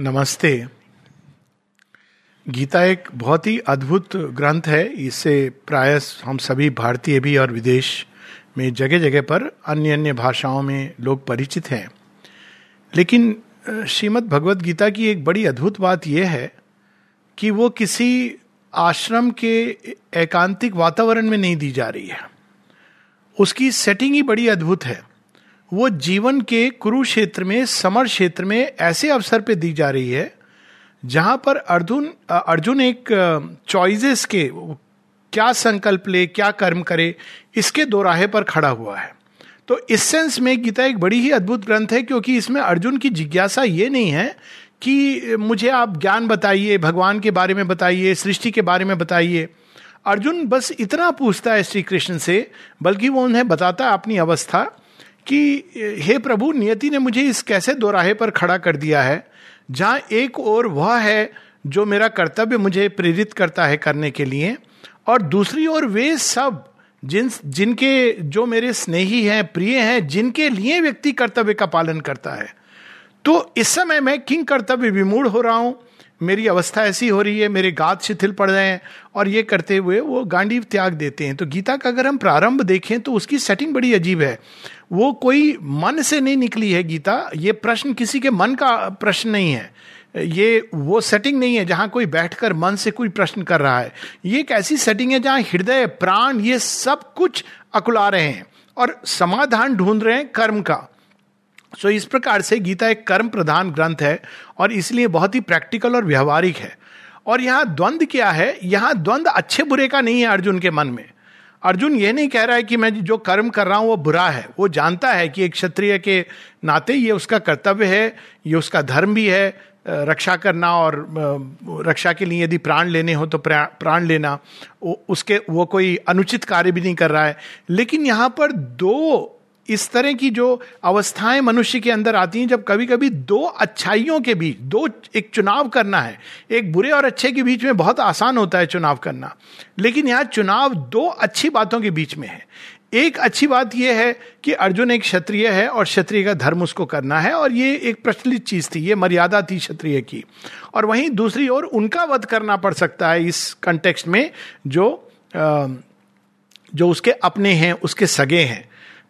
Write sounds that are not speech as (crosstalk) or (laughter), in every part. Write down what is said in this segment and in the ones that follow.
नमस्ते। गीता एक बहुत ही अद्भुत ग्रंथ है। इससे प्राय हम सभी भारतीय भी और विदेश में जगह जगह पर अन्य अन्य भाषाओं में लोग परिचित हैं। लेकिन श्रीमद् भगवत गीता की एक बड़ी अद्भुत बात यह है कि वो किसी आश्रम के एकांतिक वातावरण में नहीं दी जा रही है। उसकी सेटिंग ही बड़ी अद्भुत है। वो जीवन के कुरुक्षेत्र में, समर क्षेत्र में ऐसे अवसर पे दी जा रही है, जहाँ पर अर्जुन अर्जुन एक चॉइसेस के, क्या संकल्प ले, क्या कर्म करे, इसके दोराहे पर खड़ा हुआ है। तो इस सेंस में गीता एक बड़ी ही अद्भुत ग्रंथ है, क्योंकि इसमें अर्जुन की जिज्ञासा ये नहीं है कि मुझे आप ज्ञान बताइए, भगवान के बारे में बताइए, सृष्टि के बारे में बताइए। अर्जुन बस इतना पूछता है श्री कृष्ण से, बल्कि वो उन्हें बताता है अपनी अवस्था। कि, हे प्रभु, नियति ने मुझे इस कैसे दोराहे पर खड़ा कर दिया है? जहाँ एक और वह है जो मेरा कर्तव्य मुझे प्रेरित करता है करने के लिए, और दूसरी ओर वे सब जिन, जिनके, जो मेरे स्नेही हैं, प्रिय हैं, जिनके लिए व्यक्ति कर्तव्य का पालन करता है। तो इस समय मैं किंग कर्तव्य विमूढ़ हो रहा हूँ? मेरी अवस्था ऐसी हो रही है, मेरे गात शिथिल पड़ रहे हैं, और ये करते हुए वो गांडीव त्याग देते हैं। तो गीता का अगर हम प्रारंभ देखें तो उसकी सेटिंग बड़ी अजीब है। वो कोई मन से नहीं निकली है गीता ये प्रश्न किसी के मन का प्रश्न नहीं है। ये वो सेटिंग नहीं है जहाँ कोई बैठकर मन से कोई प्रश्न कर रहा है। ये एक ऐसी सेटिंग है जहाँ हृदय प्राण ये सब कुछ अकुला रहे हैं और समाधान ढूंढ रहे हैं कर्म का। सो so, इस प्रकार से गीता एक कर्म प्रधान ग्रंथ है और इसलिए बहुत ही प्रैक्टिकल और व्यवहारिक है। और यहाँ द्वंद क्या है? यहाँ द्वंद अच्छे बुरे का नहीं है अर्जुन के मन में। अर्जुन ये नहीं कह रहा है कि मैं जो कर्म कर रहा हूँ वो बुरा है। वो जानता है कि एक क्षत्रिय के नाते ये उसका कर्तव्य है, ये उसका धर्म भी है रक्षा करना और रक्षा के लिए यदि प्राण लेने हो तो प्राण लेना। उसके, वो कोई अनुचित कार्य भी नहीं कर रहा है। लेकिन यहाँ पर दो इस तरह की जो अवस्थाएँ मनुष्य के अंदर आती हैं, जब कभी कभी दो अच्छाइयों के बीच, दो एक चुनाव करना है, एक बुरे और अच्छे के बीच में बहुत आसान होता है चुनाव करना। लेकिन यहाँ चुनाव दो अच्छी बातों के बीच में है। एक अच्छी बात यह है कि अर्जुन एक क्षत्रिय है और क्षत्रिय का धर्म उसको करना है और ये एक प्रचलित चीज़ थी, ये मर्यादा थी क्षत्रिय की। और वहीं दूसरी ओर उनका वध करना पड़ सकता है इस कंटेक्स्ट में जो जो उसके अपने हैं, उसके सगे हैं।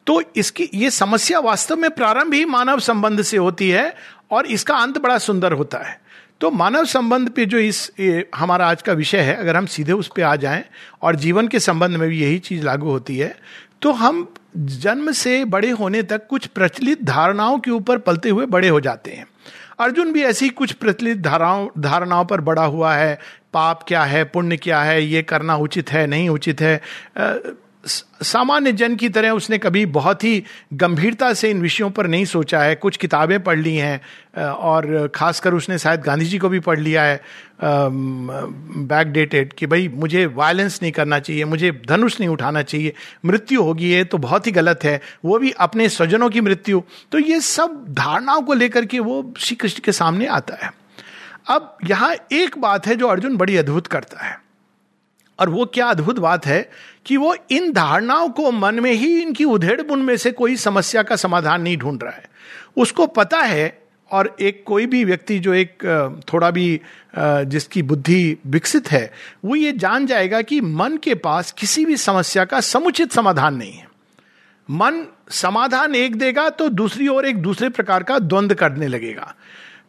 तो इसकी, ये समस्या वास्तव में प्रारंभ ही मानव संबंध से होती है और इसका अंत बड़ा सुंदर होता है। तो मानव संबंध पे जो इस हमारा आज का विषय है, अगर हम सीधे उस पर आ जाएँ और जीवन के संबंध में भी यही चीज़ लागू होती है तो हम जन्म से बड़े होने तक कुछ प्रचलित धारणाओं के ऊपर पलते हुए बड़े हो जाते हैं। अर्जुन भी ऐसी कुछ प्रचलित धाराओं, धारणाओं पर बड़ा हुआ है, पाप क्या है, पुण्य क्या है, ये करना उचित है, नहीं उचित है सामान्य जन की तरह उसने कभी बहुत ही गंभीरता से इन विषयों पर नहीं सोचा है। कुछ किताबें पढ़ ली हैं और खासकर उसने शायद गांधी जी को भी पढ़ लिया है बैक डेटेड कि भाई मुझे वायलेंस नहीं करना चाहिए, मुझे धनुष नहीं उठाना चाहिए, मृत्यु होगी, ये तो बहुत ही गलत है। वो भी अपने स्वजनों की मृत्यु। तो ये सब धारणाओं को लेकर के वो श्री कृष्ण के सामने आता है। अब यहाँ एक बात है जो अर्जुन बड़ी अद्भुत करता है। और वो क्या अद्भुत बात है कि वो इन धारणाओं को मन में ही इनकी उधेड़ बुन में से कोई समस्या का समाधान नहीं ढूंढ रहा है। उसको पता है और एक कोई भी व्यक्ति जो एक थोड़ा भी जिसकी बुद्धि विकसित है, वो ये जान जाएगा कि मन के पास किसी भी समस्या का समुचित समाधान नहीं है। मन समाधान एक देगा तो दूसरी ओर एक दूसरे प्रकार का द्वंद्व करने लगेगा।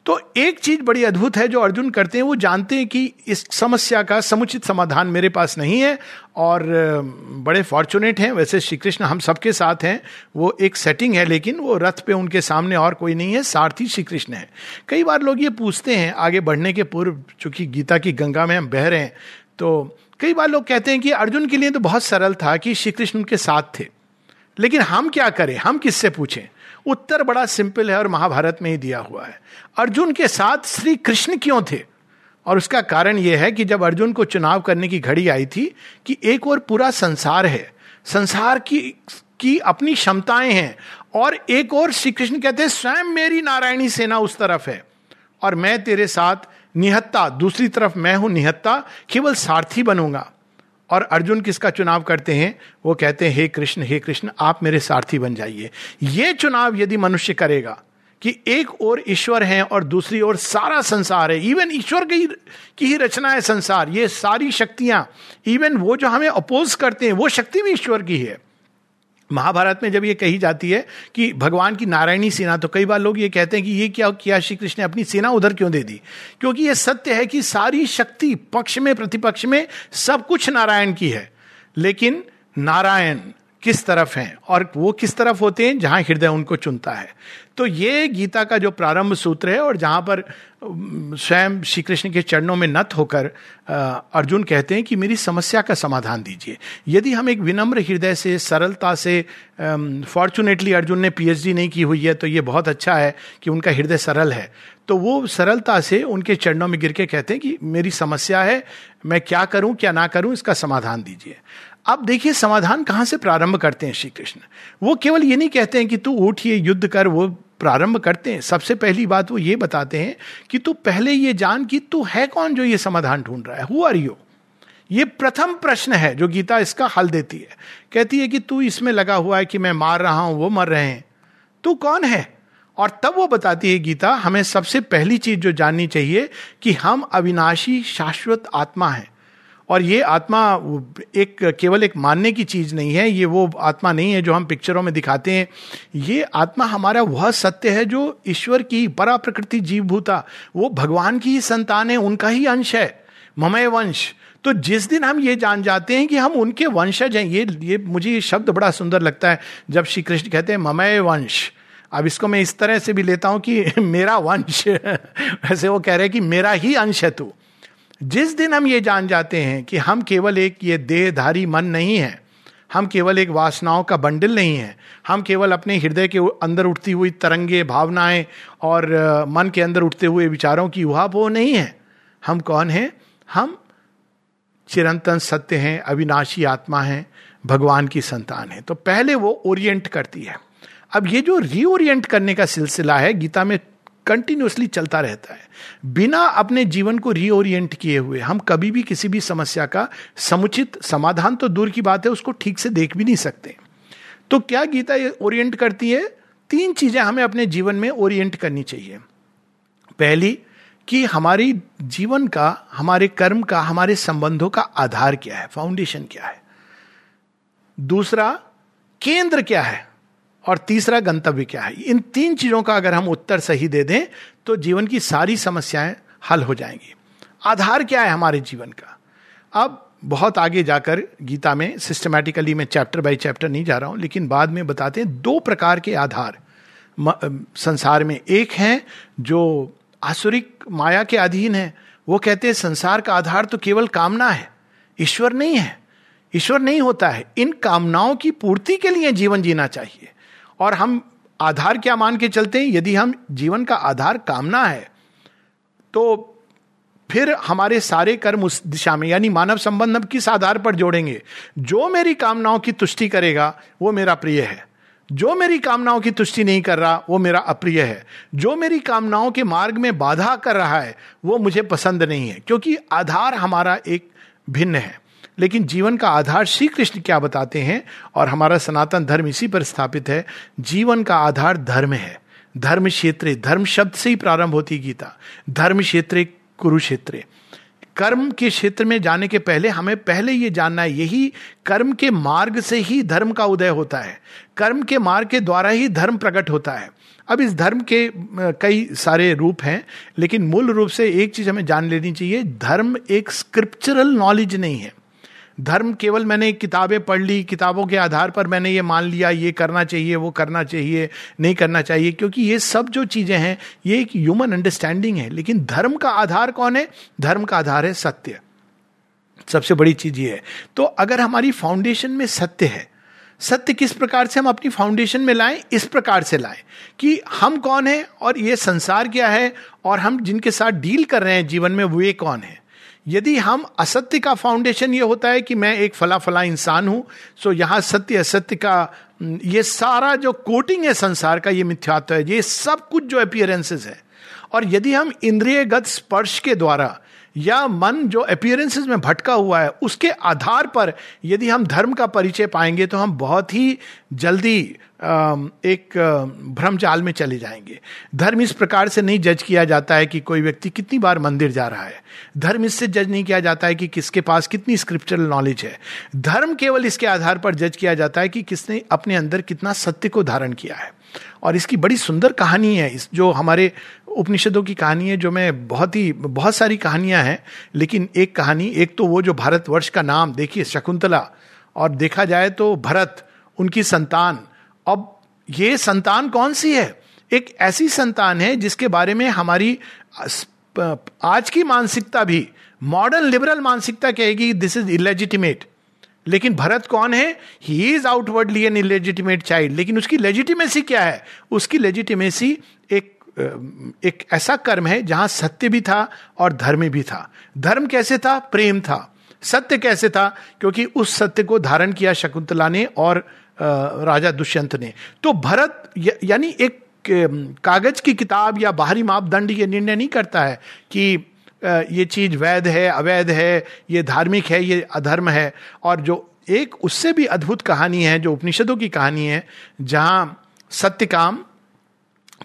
तो एक चीज़ बड़ी अद्भुत है जो अर्जुन करते हैं, वो जानते हैं कि इस समस्या का समुचित समाधान मेरे पास नहीं है और बड़े फॉर्चुनेट हैं। वैसे श्री कृष्ण हम सबके साथ हैं। वो एक सेटिंग है, लेकिन वो रथ पे उनके सामने और कोई नहीं है। सारथी श्री कृष्ण है। कई बार लोग ये पूछते हैं, आगे बढ़ने के पूर्व, चूँकि गीता की गंगा में हम बह रहे हैं तो कई बार लोग कहते हैं कि अर्जुन के लिए तो बहुत सरल था कि श्री कृष्ण उनके साथ थे। लेकिन हम क्या करें? हम किससे पूछें? उत्तर बड़ा सिंपल है और महाभारत में ही दिया हुआ है। अर्जुन के साथ श्री कृष्ण क्यों थे? और उसका कारण यह है कि जब अर्जुन को चुनाव करने की घड़ी आई थी कि एक और पूरा संसार है, संसार की की अपनी क्षमताएँ हैं, और एक और श्री कृष्ण कहते हैं, स्वयं मेरी नारायणी सेना उस तरफ़ है, और मैं तेरे साथ निहत्ता, दूसरी तरफ़ मैं हूँ निहत्ता, केवल सारथी बनूँगा। और अर्जुन किसका चुनाव करते हैं? वो कहते हैं, हे कृष्ण हे कृष्ण, आप मेरे सारथी बन जाइए। ये चुनाव यदि मनुष्य करेगा कि एक ओर ईश्वर है और दूसरी ओर सारा संसार है इवन ईश्वर की की ही रचना है संसार, ये सारी शक्तियाँ इवन वो जो हमें अपोज करते हैं, वो शक्ति भी ईश्वर की है। महाभारत में जब ये कही जाती है कि भगवान की नारायणी सेना तो कई बार लोग ये कहते हैं कि ये क्या, किया श्री कृष्ण ने अपनी सेना उधर क्यों दे दी? क्योंकि ये सत्य है कि सारी शक्ति पक्ष में, प्रतिपक्ष में सब कुछ नारायण की है। लेकिन नारायण किस तरफ़ हैं? और वो किस तरफ़ होते हैं? जहाँ हृदय उनको चुनता है। तो ये गीता का जो प्रारंभ सूत्र है और जहाँ पर स्वयं श्री कृष्ण के चरणों में नत होकर अर्जुन कहते हैं कि मेरी समस्या का समाधान दीजिए। यदि हम एक विनम्र हृदय से, सरलता से फॉर्चुनेटली अर्जुन ने पीएचडी नहीं की हुई है तो ये बहुत अच्छा है कि उनका हृदय सरल है। तो वो सरलता से उनके चरणों में गिर के कहते हैं कि मेरी समस्या है, मैं क्या करूँ, क्या ना करूँ, इसका समाधान दीजिए। अब देखिए, समाधान कहाँ से प्रारंभ करते हैं श्री कृष्ण वो केवल ये नहीं कहते हैं कि तू उठ, ये युद्ध कर, वो प्रारंभ करते हैं। सबसे पहली बात वो ये बताते हैं कि तू पहले ये जान कि तू है कौन जो ये समाधान ढूंढ रहा है। हु आर यू ये प्रथम प्रश्न है जो गीता इसका हल देती है। कहती है कि तू इसमें लगा हुआ है कि मैं मार रहा हूँ, वो मर रहे हैं। तू कौन है? और तब वो बताती है गीता, हमें सबसे पहली चीज़ जो जाननी चाहिए कि हम अविनाशी शाश्वत आत्मा हैं। और ये आत्मा एक, केवल एक मानने की चीज़ नहीं है, ये वो आत्मा नहीं है जो हम पिक्चरों में दिखाते हैं। ये आत्मा हमारा वह सत्य है जो ईश्वर की परा प्रकृति जीवभूता, वो भगवान की ही संतान है, उनका ही अंश है, ममय वंश। तो जिस दिन हम ये जान जाते हैं कि हम उनके वंशज हैं, ये ये मुझे ये शब्द बड़ा सुंदर लगता है, जब श्री कृष्ण कहते हैं, ममय वंश। अब इसको मैं इस तरह से भी लेता हूँ कि (laughs) मेरा वंश, (laughs) वैसे वो कह रहे हैं कि मेरा ही अंश है तू। जिस दिन हम ये जान जाते हैं कि हम केवल एक ये देहधारी मन नहीं है, हम केवल एक वासनाओं का बंडल नहीं है, हम केवल अपने हृदय के अंदर उठती हुई तरंगे, भावनाएँ और मन के अंदर उठते हुए विचारों की वो नहीं है। हम कौन हैं? हम चिरंतन सत्य हैं, अविनाशी आत्मा हैं, भगवान की संतान है। तो पहले वो ओरिएंट करती है। अब ये जो रीओरिएंट करने का सिलसिला है, गीता में कंटिन्यूसली चलता रहता है। बिना अपने जीवन को रीओरिएंट किए हुए, हम कभी भी किसी भी समस्या का समुचित समाधान तो दूर की बात है, उसको ठीक से देख भी नहीं सकते। तो क्या गीता ये ओरिएंट करती है? तीन चीज़ें हमें अपने जीवन में ओरिएंट करनी चाहिए। पहली, कि हमारी जीवन का, हमारे कर्म का, हमारे संबंधों का आधार क्या है? फाउंडेशन क्या है? दूसरा, केंद्र क्या है? और तीसरा गंतव्य क्या है? इन तीन चीज़ों का अगर हम उत्तर सही दे दें तो जीवन की सारी समस्याएँ हल हो जाएँगी। आधार क्या है हमारे जीवन का? अब बहुत आगे जाकर गीता में सिस्टमैटिकली मैं चैप्टर बाय चैप्टर नहीं जा रहा हूँ, लेकिन बाद में बताते हैं दो प्रकार के आधार संसार में। एक है जो आसुरिक माया के अधीन है। वो कहते हैं, संसार का आधार तो केवल कामना है। ईश्वर नहीं है। ईश्वर नहीं होता है। इन कामनाओं की पूर्ति के लिए जीवन जीना चाहिए। और हम आधार क्या मान के चलते हैं? यदि हम जीवन का आधार कामना है तो फिर हमारे सारे कर्म उस दिशा में, यानी मानव संबंध हम किस आधार पर जोड़ेंगे? जो मेरी कामनाओं की तुष्टि करेगा, वो मेरा प्रिय है। जो मेरी कामनाओं की तुष्टि नहीं कर रहा, वो मेरा अप्रिय है। जो मेरी कामनाओं के मार्ग में बाधा कर रहा है, वो मुझे पसंद नहीं है, क्योंकि आधार हमारा एक भिन्न है। लेकिन जीवन का आधार श्री कृष्ण क्या बताते हैं? और हमारा सनातन धर्म इसी पर स्थापित है। जीवन का आधार धर्म है। धर्म क्षेत्र, धर्म शब्द से ही प्रारंभ होती गीता। धर्म क्षेत्र, कुरुक्षेत्र। कर्म के क्षेत्र में जाने के पहले हमें पहले ये जानना है, यही कर्म के मार्ग से ही धर्म का उदय होता है। कर्म के मार्ग के द्वारा ही धर्म प्रकट होता है। अब इस धर्म के कई सारे रूप हैं, लेकिन मूल रूप से एक चीज़ हमें जान लेनी चाहिए, धर्म एक स्क्रिप्चरल नॉलेज नहीं है। धर्म केवल मैंने किताबें पढ़ ली, किताबों के आधार पर मैंने ये मान लिया, ये करना चाहिए, वो करना चाहिए, नहीं करना चाहिए, क्योंकि ये सब जो चीज़ें हैं, ये एक ह्यूमन अंडरस्टैंडिंग है। लेकिन धर्म का आधार कौन है? धर्म का आधार है सत्य। सबसे बड़ी चीज़ ये है। तो अगर हमारी फाउंडेशन में सत्य है, सत्य किस प्रकार से हम अपनी फाउंडेशन में लाएँ? इस प्रकार से लाएँ कि हम कौन है और ये संसार क्या है और हम जिनके साथ डील कर रहे हैं जीवन में, वे कौन है? यदि हम असत्य का फाउंडेशन ये होता है कि मैं एक फला फला इंसान हूँ सो यहाँ सत्य, असत्य का ये सारा जो कोटिंग है संसार का, ये मिथ्यात्व है, ये सब कुछ जो अपियरेंसेस है। और यदि हम इंद्रियगत स्पर्श के द्वारा या मन जो अपियरेंसेस में भटका हुआ है, उसके आधार पर यदि हम धर्म का परिचय पाएँगे तो हम बहुत ही जल्दी एक भ्रम जाल में चले जाएँगे। धर्म इस प्रकार से नहीं जज किया जाता है कि कोई व्यक्ति कितनी बार मंदिर जा रहा है। धर्म इससे जज नहीं किया जाता है कि किसके पास कितनी स्क्रिप्चरल नॉलेज है। धर्म केवल इसके आधार पर जज किया जाता है कि किसने अपने अंदर कितना सत्य को धारण किया है। और इसकी बड़ी सुंदर कहानी है इस, जो हमारे उपनिषदों की कहानी है जो मैं बहुत ही, बहुत सारी कहानियाँ हैं, लेकिन एक कहानी, एक तो वो जो भारतवर्ष का नाम, देखिए, शकुंतला, और देखा जाए तो भरत, उनकी संतान। अब ये संतान कौन सी है? एक ऐसी संतान है जिसके बारे में हमारी आज की मानसिकता भी मॉडर्न लिबरल मानसिकता कहेगी दिस इज़ इलेजिटिमेट लेकिन भरत कौन है? He is outwardly an illegitimate child लेकिन उसकी लेजिटिमेसी क्या है? उसकी लेजिटिमेसी एक ऐसा कर्म है जहाँ सत्य भी था और धर्म भी था। धर्म कैसे था? प्रेम था। सत्य कैसे था? क्योंकि उस सत्य को धारण किया शकुंतला ने और राजा दुष्यंत ने। तो भरत यानी एक कागज़ की किताब या बाहरी मापदंड ये निर्णय नहीं करता है कि ये चीज़ वैध है, अवैध है, ये धार्मिक है, ये अधर्म है। और जो एक उससे भी अद्भुत कहानी है, जो उपनिषदों की कहानी है, जहाँ सत्यकाम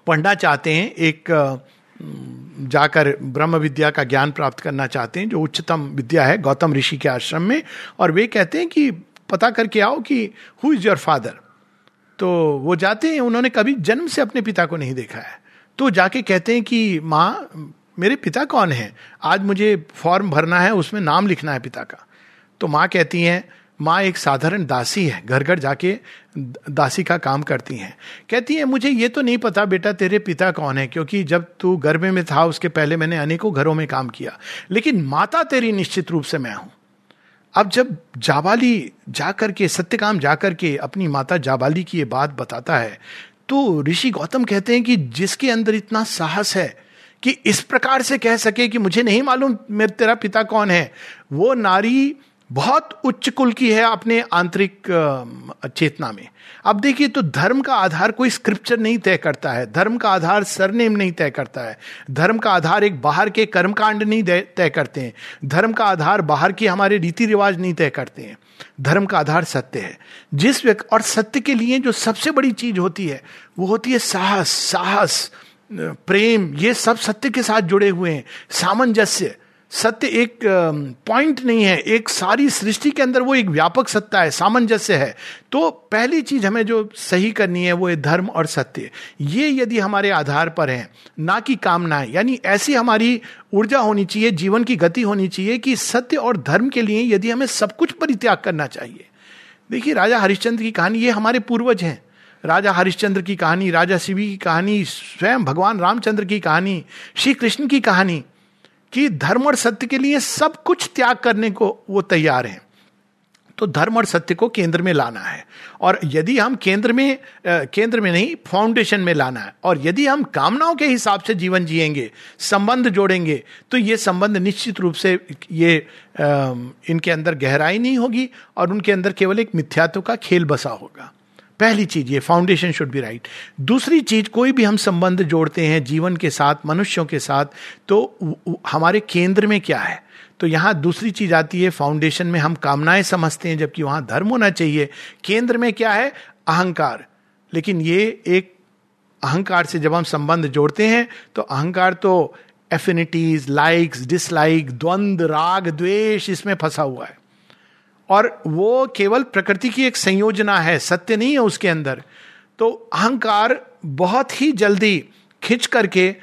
पढ़ना चाहते हैं, एक जाकर ब्रह्म विद्या का ज्ञान प्राप्त करना चाहते हैं, जो उच्चतम विद्या है, गौतम ऋषि के आश्रम में, और वे कहते हैं कि पता करके आओ कि हु इज़ योर फादर तो वो जाते हैं, उन्होंने कभी जन्म से अपने पिता को नहीं देखा है। तो जाके कहते हैं कि, माँ, मेरे पिता कौन है? आज मुझे फॉर्म भरना है, उसमें नाम लिखना है पिता का। तो माँ कहती हैं माँ एक साधारण दासी है घर घर जाके दासी का काम करती हैं। कहती है, मुझे ये तो नहीं पता बेटा तेरे पिता कौन है, क्योंकि जब तू गर्भ में था, उसके पहले मैंने अनेकों घरों में काम किया। लेकिन माता तेरी निश्चित रूप से मैं हूँ। अब जब जाबाली जाकर के, सत्यकाम जाकर के अपनी माता जाबाली की ये बात बताता है तो ऋषि गौतम कहते हैं कि जिसके अंदर इतना साहस है कि इस प्रकार से कह सके कि मुझे नहीं मालूम मेरे तेरा पिता कौन है, वो नारी बहुत उच्च कुल की है अपने आंतरिक चेतना में। अब देखिए तो धर्म का आधार कोई स्क्रिप्चर नहीं तय करता है। धर्म का आधार सरनेम नहीं तय करता है। धर्म का आधार एक बाहर के कर्मकांड नहीं तय करते हैं। धर्म का आधार बाहर के हमारे रीति रिवाज नहीं तय करते हैं। धर्म का आधार सत्य है। जिस व्यक्ति और सत्य के लिए जो सबसे बड़ी चीज़ होती है, वो होती है साहस साहस प्रेम, ये सब सत्य के साथ जुड़े हुए हैं। सामंजस्य सत्य एक पॉइंट नहीं है। एक सारी सृष्टि के अंदर वो एक व्यापक सत्ता है, सामंजस्य है। तो पहली चीज़ हमें जो सही करनी है वो है धर्म और सत्य। ये यदि हमारे आधार पर है, ना कि कामनाएँ, यानी ऐसी हमारी ऊर्जा होनी चाहिए, जीवन की गति होनी चाहिए कि सत्य और धर्म के लिए यदि हमें सब कुछ परित्याग करना चाहिए। देखिए, राजा हरिश्चंद्र की कहानी, ये हमारे पूर्वज हैं। राजा हरिश्चंद्र की कहानी, राजा शिवी की कहानी, स्वयं भगवान रामचंद्र की कहानी, श्री कृष्ण की कहानी कि धर्म और सत्य के लिए सब कुछ त्याग करने को वो तैयार हैं। तो धर्म और सत्य को केंद्र में लाना है। और यदि हम केंद्र में केंद्र में नहीं फाउंडेशन में लाना है। और यदि हम कामनाओं के हिसाब से जीवन जिएँगे, संबंध जोड़ेंगे तो ये संबंध निश्चित रूप से ये इनके अंदर गहराई नहीं होगी और उनके अंदर केवल एक मिथ्यात्व का खेल बसा होगा। पहली चीज़ ये फाउंडेशन शुड बी राइट दूसरी चीज़, कोई भी हम संबंध जोड़ते हैं जीवन के साथ, मनुष्यों के साथ तो हमारे केंद्र में क्या है? तो यहाँ दूसरी चीज़ आती है फाउंडेशन में हम कामनाएँ समझते हैं, जबकि वहाँ धर्म होना चाहिए। केंद्र में क्या है? अहंकार। लेकिन ये एक अहंकार से जब हम संबंध जोड़ते हैं तो अहंकार तो एफिनिटीज लाइक्स डिसलाइक द्वंद, राग, द्वेष, इसमें फंसा हुआ है। और वो केवल प्रकृति की एक संयोजना है, सत्य नहीं है उसके अंदर। तो अहंकार बहुत ही जल्दी खिंच करके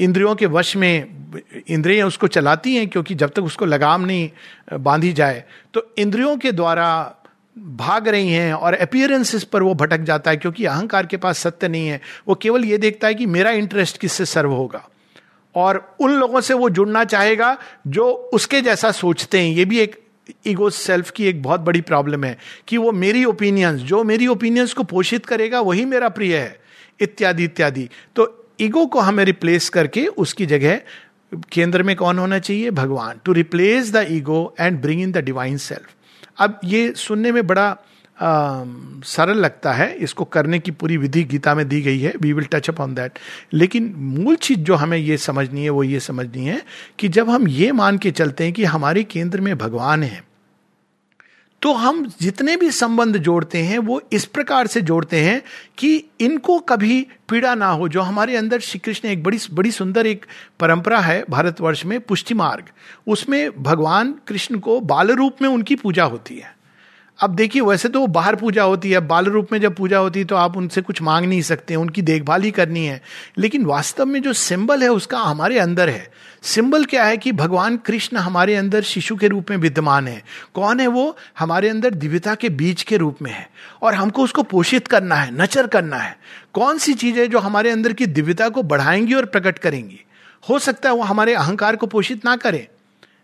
इंद्रियों के वश में, इंद्रियाँ उसको चलाती हैं, क्योंकि जब तक उसको लगाम नहीं बांधी जाए। तो इंद्रियों के द्वारा भाग रही हैं और अपियरेंसेस पर वो भटक जाता है, क्योंकि अहंकार के पास सत्य नहीं है। वो केवल ये देखता है कि मेरा इंटरेस्ट किससे सर्व होगा। और उन लोगों से वो जुड़ना चाहेगा, जो उसके जैसा सोचते हैं। ये भी एक ईगो सेल्फ की एक बहुत बड़ी प्रॉब्लम है कि वो मेरी ओपिनियंस जो मेरी ओपिनियंस को पोषित करेगा, वही मेरा प्रिय है, इत्यादि इत्यादि। तो ईगो को हमें रिप्लेस करके उसकी जगह केंद्र में कौन होना चाहिए? भगवान। To replace the ego and bring in the divine self अब ये सुनने में बड़ा सरल लगता है। इसको करने की पूरी विधि गीता में दी गई है। We will touch up on that लेकिन मूल चीज़ जो हमें ये समझनी है, वो ये समझनी है कि जब हम ये मान के चलते हैं कि हमारे केंद्र में भगवान है तो हम जितने भी संबंध जोड़ते हैं, वो इस प्रकार से जोड़ते हैं कि इनको कभी पीड़ा ना हो। जो हमारे अंदर श्री कृष्ण एक बड़ी बड़ी सुंदर एक परंपरा है भारतवर्ष में, पुष्टि मार्ग। उसमें भगवान कृष्ण को बाल रूप में उनकी पूजा होती है। अब देखिए, वैसे तो वो बाहर पूजा होती है, बाल रूप में जब पूजा होती है तो आप उनसे कुछ मांग नहीं सकते, उनकी देखभाल ही करनी है। लेकिन वास्तव में जो सिंबल है, उसका हमारे अंदर है। सिंबल क्या है कि भगवान कृष्ण हमारे अंदर शिशु के रूप में विद्यमान है। कौन है वो? हमारे अंदर दिव्यता के बीज के रूप में है। और हमको उसको पोषित करना है, नचर करना है। कौन सी चीज़ें जो हमारे अंदर की दिव्यता को बढ़ाएँगी और प्रकट करेंगी? हो सकता है वो हमारे अहंकार को पोषित ना करें।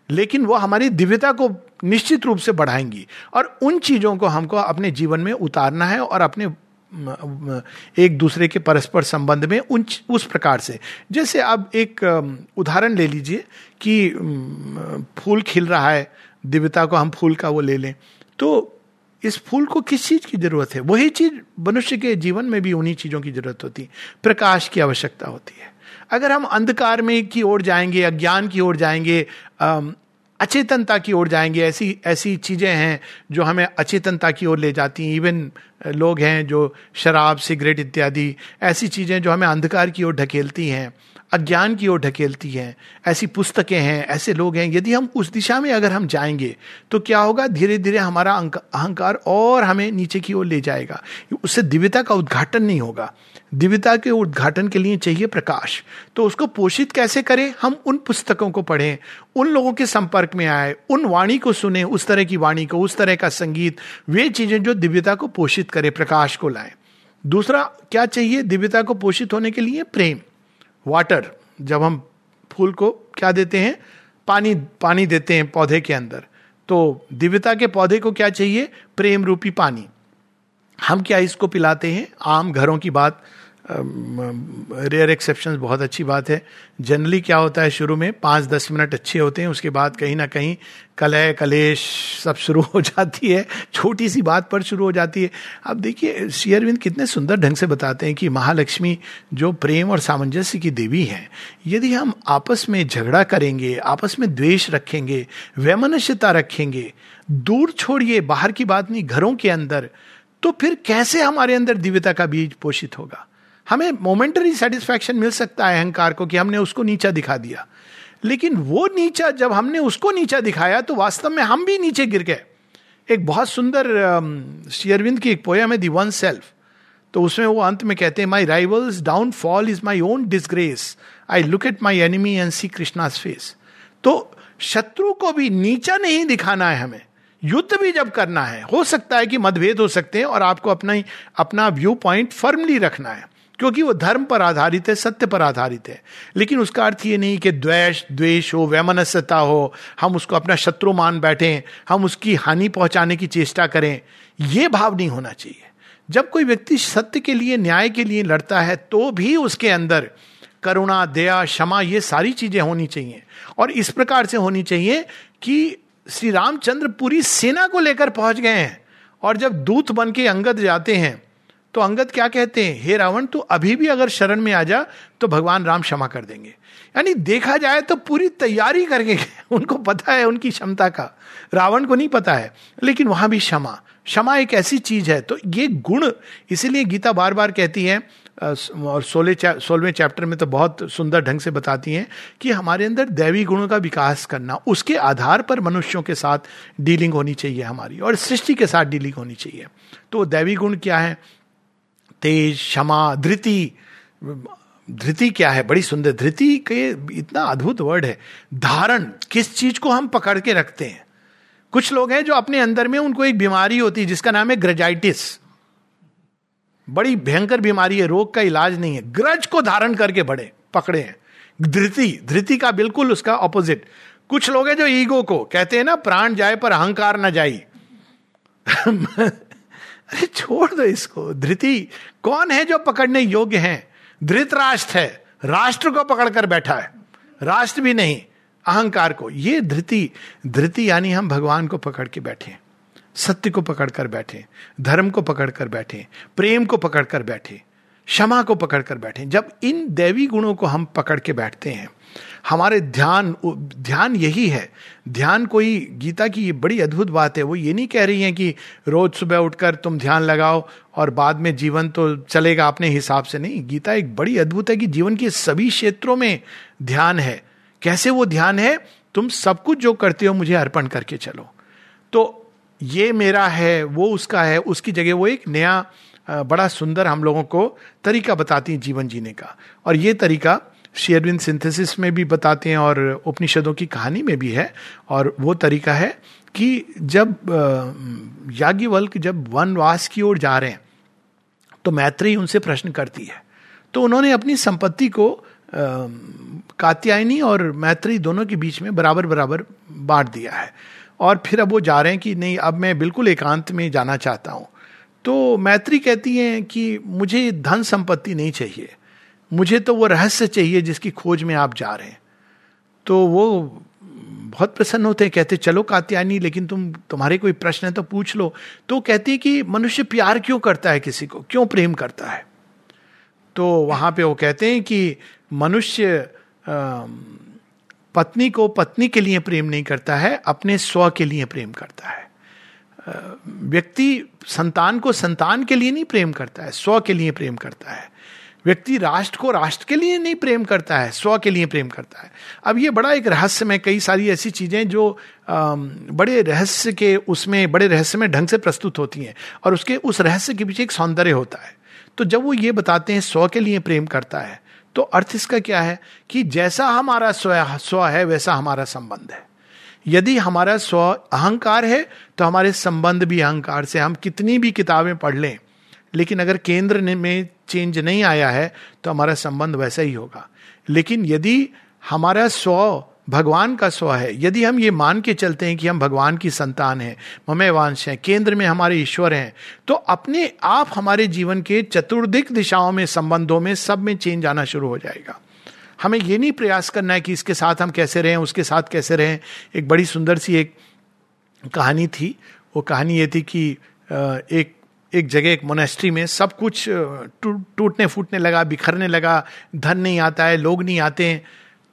लेकिन वो हमारी दिव्यता को निश्चित रूप से बढ़ाएँगी। और उन चीज़ों को हमको अपने जीवन में उतारना है और अपने एक दूसरे के परस्पर संबंध में उन उस प्रकार से। जैसे अब एक उदाहरण ले लीजिए कि फूल खिल रहा है, दिव्यता को हम फूल का वो ले लें। तो इस फूल को किस चीज़ की ज़रूरत है? वही चीज़ मनुष्य के जीवन में भी उन्हीं चीज़ों की ज़रूरत होती है। प्रकाश की आवश्यकता होती है। अगर हम अंधकार में की ओर जाएँगे, अज्ञान की ओर जाएँगे अचेतनता की ओर जाएँगे, ऐसी ऐसी चीज़ें हैं जो हमें अचेतनता की ओर ले जाती हैं। इवन लोग हैं जो शराब, सिगरेट इत्यादि, ऐसी चीज़ें जो हमें अंधकार की ओर ढकेलती हैं, अज्ञान की ओर ढकेलती हैं, ऐसी पुस्तकें हैं, ऐसे लोग हैं। यदि हम उस दिशा में अगर हम जाएँगे तो क्या होगा? धीरे धीरे हमारा अहंकार और हमें नीचे की ओर ले जाएगा। उससे दिव्यता का उद्घाटन नहीं होगा। दिव्यता के उद्घाटन के लिए चाहिए प्रकाश। तो उसको पोषित कैसे करें? हम उन पुस्तकों को पढ़ें, उन लोगों के संपर्क में आए, उन वाणी को सुने, उस तरह की वाणी को, उस तरह का संगीत, वे चीज़ें जो दिव्यता को पोषित करे, प्रकाश को लाए। दूसरा, क्या चाहिए दिव्यता को पोषित होने के लिए? प्रेम। वाटर, जब हम फूल को क्या देते हैं? पानी पानी देते हैं पौधे के अंदर। तो दिव्यता के पौधे को क्या चाहिए? प्रेम रूपी पानी। हम क्या इसको पिलाते हैं? आम घरों की बात रेयर एक्सेप्शन बहुत अच्छी बात है। जनरली क्या होता है शुरू में? पाँच दस मिनट अच्छे होते हैं, उसके बाद कहीं ना कहीं कलह, कलेश सब शुरू हो जाती है। छोटी सी बात पर शुरू हो जाती है। अब देखिए शेयरविंद कितने सुंदर ढंग से बताते हैं कि महालक्ष्मी जो प्रेम और सामंजस्य की देवी हैं, यदि हम आपस में झगड़ा करेंगे, आपस में द्वेष रखेंगे, वैमनस्यता रखेंगे, दूर छोड़िए, बाहर की बात नहीं, घरों के अंदर तो फिर कैसे हमारे अंदर दिव्यता का बीज पोषित होगा? हमें मोमेंटरी सेटिस्फैक्शन मिल सकता है अहंकार को कि हमने उसको नीचा दिखा दिया। लेकिन वो नीचा, जब हमने उसको नीचा दिखाया तो वास्तव में हम भी नीचे गिर गए। एक बहुत सुंदर शेयरविंद की एक पोयम है दी वन सेल्फ तो उसमें वो अंत में कहते हैं my rivals downfall is my own disgrace I look at my enemy and see Krishna's face तो शत्रु को भी नीचा नहीं दिखाना है हमें। युद्ध भी जब करना है, हो सकता है कि मतभेद हो सकते हैं और आपको अपना ही, अपना व्यू पॉइंट फर्मली रखना है, क्योंकि वो धर्म पर आधारित है, सत्य पर आधारित है। लेकिन उसका अर्थ ये नहीं कि द्वेष द्वेष हो, वैमनस्यता हो, हम उसको अपना शत्रु मान बैठे, हम उसकी हानि पहुँचाने की चेष्टा करें, ये भाव नहीं होना चाहिए। जब कोई व्यक्ति सत्य के लिए, न्याय के लिए लड़ता है तो भी उसके अंदर करुणा, दया, क्षमा, ये सारी चीज़ें होनी चाहिए। और इस प्रकार से होनी चाहिए कि श्री रामचंद्र पूरी सेना को लेकर पहुँच गए हैं और जब दूत बन के अंगद जाते हैं तो अंगद क्या कहते हैं? हे रावण, तू अभी भी अगर शरण में आ जा तो भगवान राम क्षमा कर देंगे। यानी देखा जाए तो पूरी तैयारी करके (laughs) उनको पता है उनकी क्षमता का। रावण को नहीं पता है, लेकिन वहाँ भी क्षमा। क्षमा एक ऐसी चीज़ है तो ये गुण इसीलिए गीता बार बार कहती है और सोलह चा, सोलहवें चैप्टर में तो बहुत सुंदर ढंग से बताती हैं कि हमारे अंदर दैवी गुणों का विकास करना उसके आधार पर मनुष्यों के साथ डीलिंग होनी चाहिए हमारी और सृष्टि के साथ डीलिंग होनी चाहिए। तो दैवी गुण क्या है? तेज क्षमा धृति धृति क्या है? बड़ी सुंदर धृति के इतना अद्भुत वर्ड है। धारण किस चीज़ को हम पकड़ के रखते हैं? कुछ लोग हैं जो अपने अंदर में उनको एक बीमारी होती है जिसका नाम है ग्रेजाइटिस। बड़ी भयंकर बीमारी है, रोग का इलाज नहीं है। ग्रज को धारण करके बड़े, पकड़े हैं। धृति धृति का बिल्कुल उसका ऑपोजिट कुछ लोग हैं जो ईगो को, कहते हैं ना, प्राण जाए पर अहंकार ना जाए (laughs) अरे छोड़ दो इसको। धृति, कौन है जो पकड़ने योग्य है? धृत राष्ट्र है। राष्ट्र को पकड़कर बैठा है। राष्ट्र भी नहीं, अहंकार को। ये धृति धृति यानी हम भगवान को पकड़ के बैठे सत्य को पकड़कर बैठे, धर्म को पकड़कर बैठे, प्रेम को पकड़कर बैठे, क्षमा को पकड़कर बैठे। जब इन दैवी गुणों को हम पकड़ के बैठते हैं, हमारे ध्यान ध्यान यही है। ध्यान कोई गीता की ये बड़ी अद्भुत बात है, वो ये नहीं कह रही है कि रोज सुबह उठकर तुम ध्यान लगाओ और बाद में जीवन तो चलेगा अपने हिसाब से नहीं। गीता एक बड़ी अद्भुत है कि जीवन के सभी क्षेत्रों में ध्यान है। कैसे वो ध्यान है? तुम सब कुछ जो करते हो, मुझे अर्पण करके चलो। तो ये मेरा है, वो उसका है, उसकी जगह वो एक नया बड़ा सुंदर हम लोगों को तरीका बताती है जीवन जीने का। और ये तरीका शेयरविन सिंथेसिस में भी बताते हैं और उपनिषदों की कहानी में भी है। और वो तरीका है कि जब याज्ञवल्क जब वनवास की ओर जा रहे हैं तो मैत्री उनसे प्रश्न करती है। तो उन्होंने अपनी संपत्ति को कात्यायनी और मैत्री दोनों के बीच में बराबर बराबर बांट दिया है। और फिर अब वो जा रहे हैं कि नहीं, अब मैं बिल्कुल एकांत में जाना चाहता हूँ। तो मैत्री कहती हैं कि मुझे धन संपत्ति नहीं चाहिए। मुझे तो वो रहस्य चाहिए जिसकी खोज में आप जा रहे हैं। तो वो बहुत प्रसन्न होते हैं, कहते, चलो कात्यायनी, लेकिन तुम, तुम्हारे कोई प्रश्न है तो पूछ लो। तो कहती है कि मनुष्य प्यार क्यों करता है किसी को? क्यों प्रेम करता है? तो वहाँ पे वो कहते हैं कि मनुष्य पत्नी को पत्नी के लिए प्रेम नहीं करता है, अपने स्व के लिए प्रेम करता है। व्यक्ति संतान को संतान के लिए नहीं प्रेम करता है, स्व के लिए प्रेम करता है। व्यक्ति राष्ट्र को राष्ट्र के लिए नहीं प्रेम करता है, स्व के लिए प्रेम करता है। अब ये बड़ा एक रहस्य में कई सारी ऐसी चीज़ें जो बड़े रहस्य के उसमें, बड़े रहस्य में ढंग से प्रस्तुत होती हैं और उसके उस रहस्य के पीछे एक सौंदर्य होता है। तो जब वो ये बताते हैं, स्व के लिए प्रेम करता है तो अर्थ इसका क्या है कि जैसा हमारा स्व स्व है, वैसा हमारा संबंध है। यदि हमारा स्व अहंकार है तो हमारे संबंध भी अहंकार से। हम कितनी भी किताबें पढ़ लें, लेकिन अगर केंद्र में चेंज नहीं आया है तो हमारा संबंध वैसा ही होगा। लेकिन यदि हमारा स्व भगवान का स्व है। यदि हम ये मान के चलते हैं कि हम भगवान की संतान हैं ममय वांश हैं, केंद्र में हमारे ईश्वर हैं तो अपने आप हमारे जीवन के चतुर्दिक दिशाओं में, संबंधों में, सब में चेंज आना शुरू हो जाएगा। हमें ये नहीं प्रयास करना है कि इसके साथ हम कैसे रहें, उसके साथ कैसे रहें। एक बड़ी सुंदर सी एक कहानी थी। वो कहानी ये थी कि एक एक जगह, एक मोनेस्ट्री में सब कुछ टूटने फूटने लगा, बिखरने लगा, धन नहीं आता है, लोग नहीं आते हैं।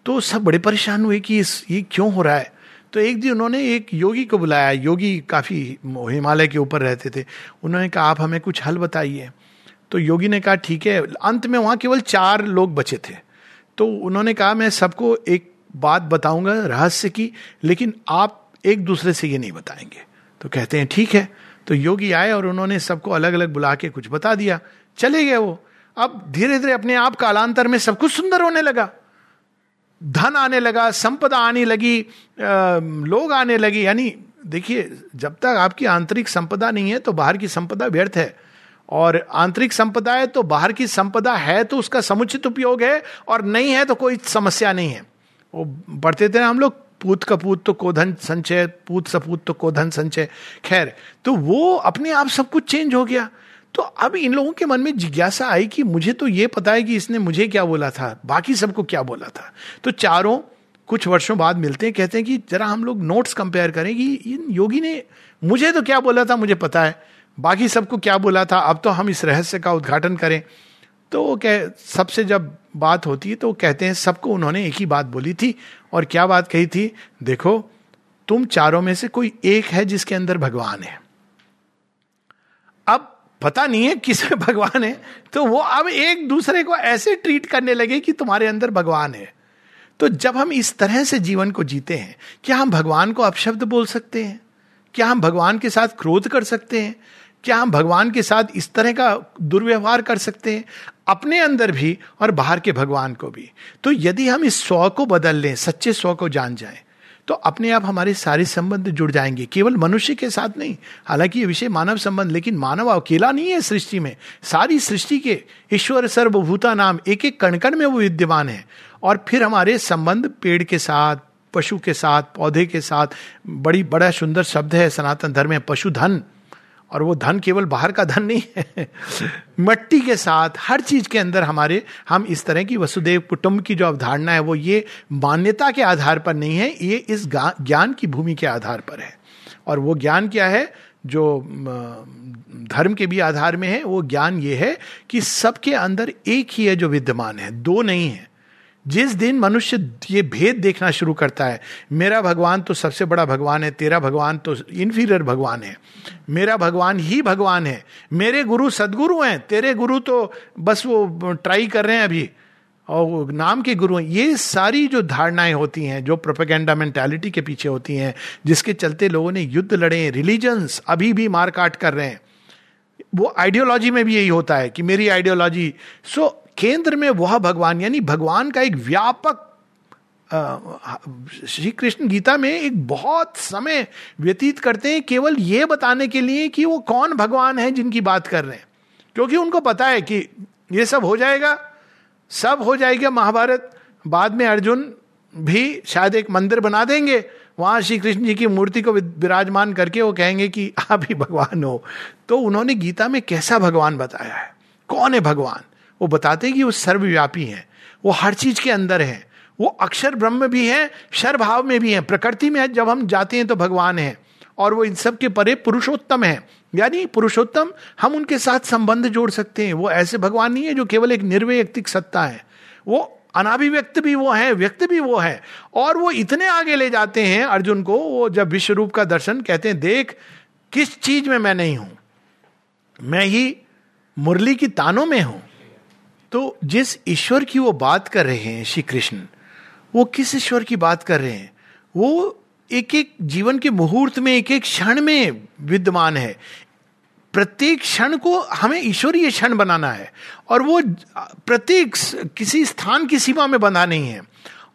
तो सब बड़े परेशान हुए कि इस ये क्यों हो रहा है? तो एक दिन उन्होंने एक योगी को बुलाया। योगी काफ़ी हिमालय के ऊपर रहते थे। उन्होंने कहा, आप हमें कुछ हल बताइए। तो योगी ने कहा, ठीक है। अंत में वहाँ केवल चार लोग बचे थे। तो उन्होंने कहा, मैं सबको एक बात बताऊँगा रहस्य की, लेकिन आप एक दूसरे से ये नहीं बताएँगे। तो कहते हैं, ठीक है। तो योगी आए और उन्होंने सबको अलग अलग बुला के कुछ बता दिया। चले गए वो। अब धीरे धीरे अपने आप कालांतर में सब कुछ सुंदर होने लगा। धन आने लगा, संपदा आने लगी लोग आने लगे। यानी देखिए, जब तक आपकी आंतरिक संपदा नहीं है तो बाहर की संपदा व्यर्थ है। और आंतरिक संपदा है तो बाहर की संपदा है तो उसका समुचित उपयोग है और नहीं है तो कोई समस्या नहीं है। वो पढ़ते थे ना हम लोग, पूत कपूत तो कोधन संचय, पूत सपूत तो कोधन संचय। खैर तो वो अपने आप सब कुछ चेंज हो गया। तो अब इन लोगों के मन में जिज्ञासा आई कि मुझे तो ये पता है कि इसने मुझे क्या बोला था, बाकी सबको क्या बोला था। तो चारों कुछ वर्षों बाद मिलते हैं, कहते हैं कि जरा हम लोग नोट्स कंपेयर करें कि इन योगी ने मुझे तो क्या बोला था, मुझे पता है, बाकी सबको क्या बोला था, अब तो हम इस रहस्य का उद्घाटन करें। तो वो कह, सबसे जब बात होती है तो कहते हैं, सबको उन्होंने एक ही बात बोली थी और क्या बात कही थी, देखो, तुम चारों में से कोई एक है जिसके अंदर भगवान है। पता नहीं है किस भगवान है तो वो अब एक दूसरे को ऐसे ट्रीट करने लगे कि तुम्हारे अंदर भगवान है। तो जब हम इस तरह से जीवन को जीते हैं, क्या हम भगवान को अपशब्द बोल सकते हैं? क्या हम भगवान के साथ क्रोध कर सकते हैं? क्या हम भगवान के साथ इस तरह का दुर्व्यवहार कर सकते हैं? अपने अंदर भी और बाहर के भगवान को भी। तो यदि हम इस स्व को बदल लें, सच्चे स्व को जान जाएँ तो अपने आप हमारे सारे संबंध जुड़ जाएँगे, केवल मनुष्य के साथ नहीं। हालाँकि ये विषय मानव संबंध, लेकिन मानव अकेला नहीं है सृष्टि में। सारी सृष्टि के ईश्वर सर्वभूता नाम एक एक कणकण में वो विद्यमान है। और फिर हमारे संबंध पेड़ के साथ, पशु के साथ, पौधे के साथ, बड़ी, बड़ा, सुंदर शब्द है, सनातन धर्म में पशुधन। और वो धन केवल बाहर का धन नहीं है। मट्टी के साथ हर चीज़ के अंदर हमारे, हम इस तरह की वसुदेव कुटुंब की जो अवधारणा है, वो ये मान्यता के आधार पर नहीं है, ये इस ज्ञान की भूमि के आधार पर है। और वो ज्ञान क्या है, जो धर्म के भी आधार में है, वो ज्ञान ये है कि सबके अंदर एक ही है जो विद्यमान है, दो नहीं है। जिस दिन मनुष्य ये भेद देखना शुरू करता है, मेरा भगवान तो सबसे बड़ा भगवान है, तेरा भगवान तो इन्फीरियर भगवान है, मेरा भगवान ही भगवान है, मेरे गुरु सदगुरु हैं, तेरे गुरु तो बस वो ट्राई कर रहे हैं अभी, और नाम के गुरु हैं। ये सारी जो धारणाएँ होती हैं, जो प्रोपेगेंडा मेंटालिटी के पीछे होती हैं, जिसके चलते लोगों ने युद्ध लड़े हैं रिलीजन्स अभी भी मार काट कर रहे हैं। वो आइडियोलॉजी में भी यही होता है कि मेरी आइडियोलॉजी सो केंद्र में वह भगवान, यानी भगवान का एक व्यापक श्री कृष्ण गीता में एक बहुत समय व्यतीत करते हैं केवल ये बताने के लिए कि वो कौन भगवान है जिनकी बात कर रहे हैं। क्योंकि उनको पता है कि ये सब हो जाएगा, सब हो जाएगा महाभारत, बाद में अर्जुन भी शायद एक मंदिर बना देंगे वहाँ श्री कृष्ण जी की मूर्ति को विराजमान करके वो कहेंगे कि आप ही भगवान हो। तो उन्होंने गीता में कैसा भगवान बताया है? कौन है भगवान? वो बताते हैं कि वो सर्वव्यापी है। वो हर चीज़ के अंदर है। वो अक्षर ब्रह्म भी है शर भाव में भी है। प्रकृति में जब हम जाते हैं तो भगवान है। और वो इन सब के परे पुरुषोत्तम है। यानी पुरुषोत्तम हम उनके साथ संबंध जोड़ सकते हैं। वो ऐसे भगवान नहीं है जो केवल एक निर्वैयक्तिक सत्ता है। वो अनाभिव्यक्त भी वो है, व्यक्त भी वो है। और वो इतने आगे ले जाते हैं अर्जुन को, वो जब विश्व रूप का दर्शन कहते हैं, देख, किस चीज़ में मैं नहीं हूँ? मैं ही मुरली की तानों में हूँ। तो जिस ईश्वर की वो बात कर रहे हैं श्री कृष्ण वो किस ईश्वर की बात कर रहे हैं? वो एक एक जीवन के मुहूर्त में एक एक क्षण में विद्यमान है। प्रत्येक क्षण को हमें ईश्वरीय क्षण बनाना है और वो प्रत्येक किसी स्थान की सीमा में बंधा नहीं है।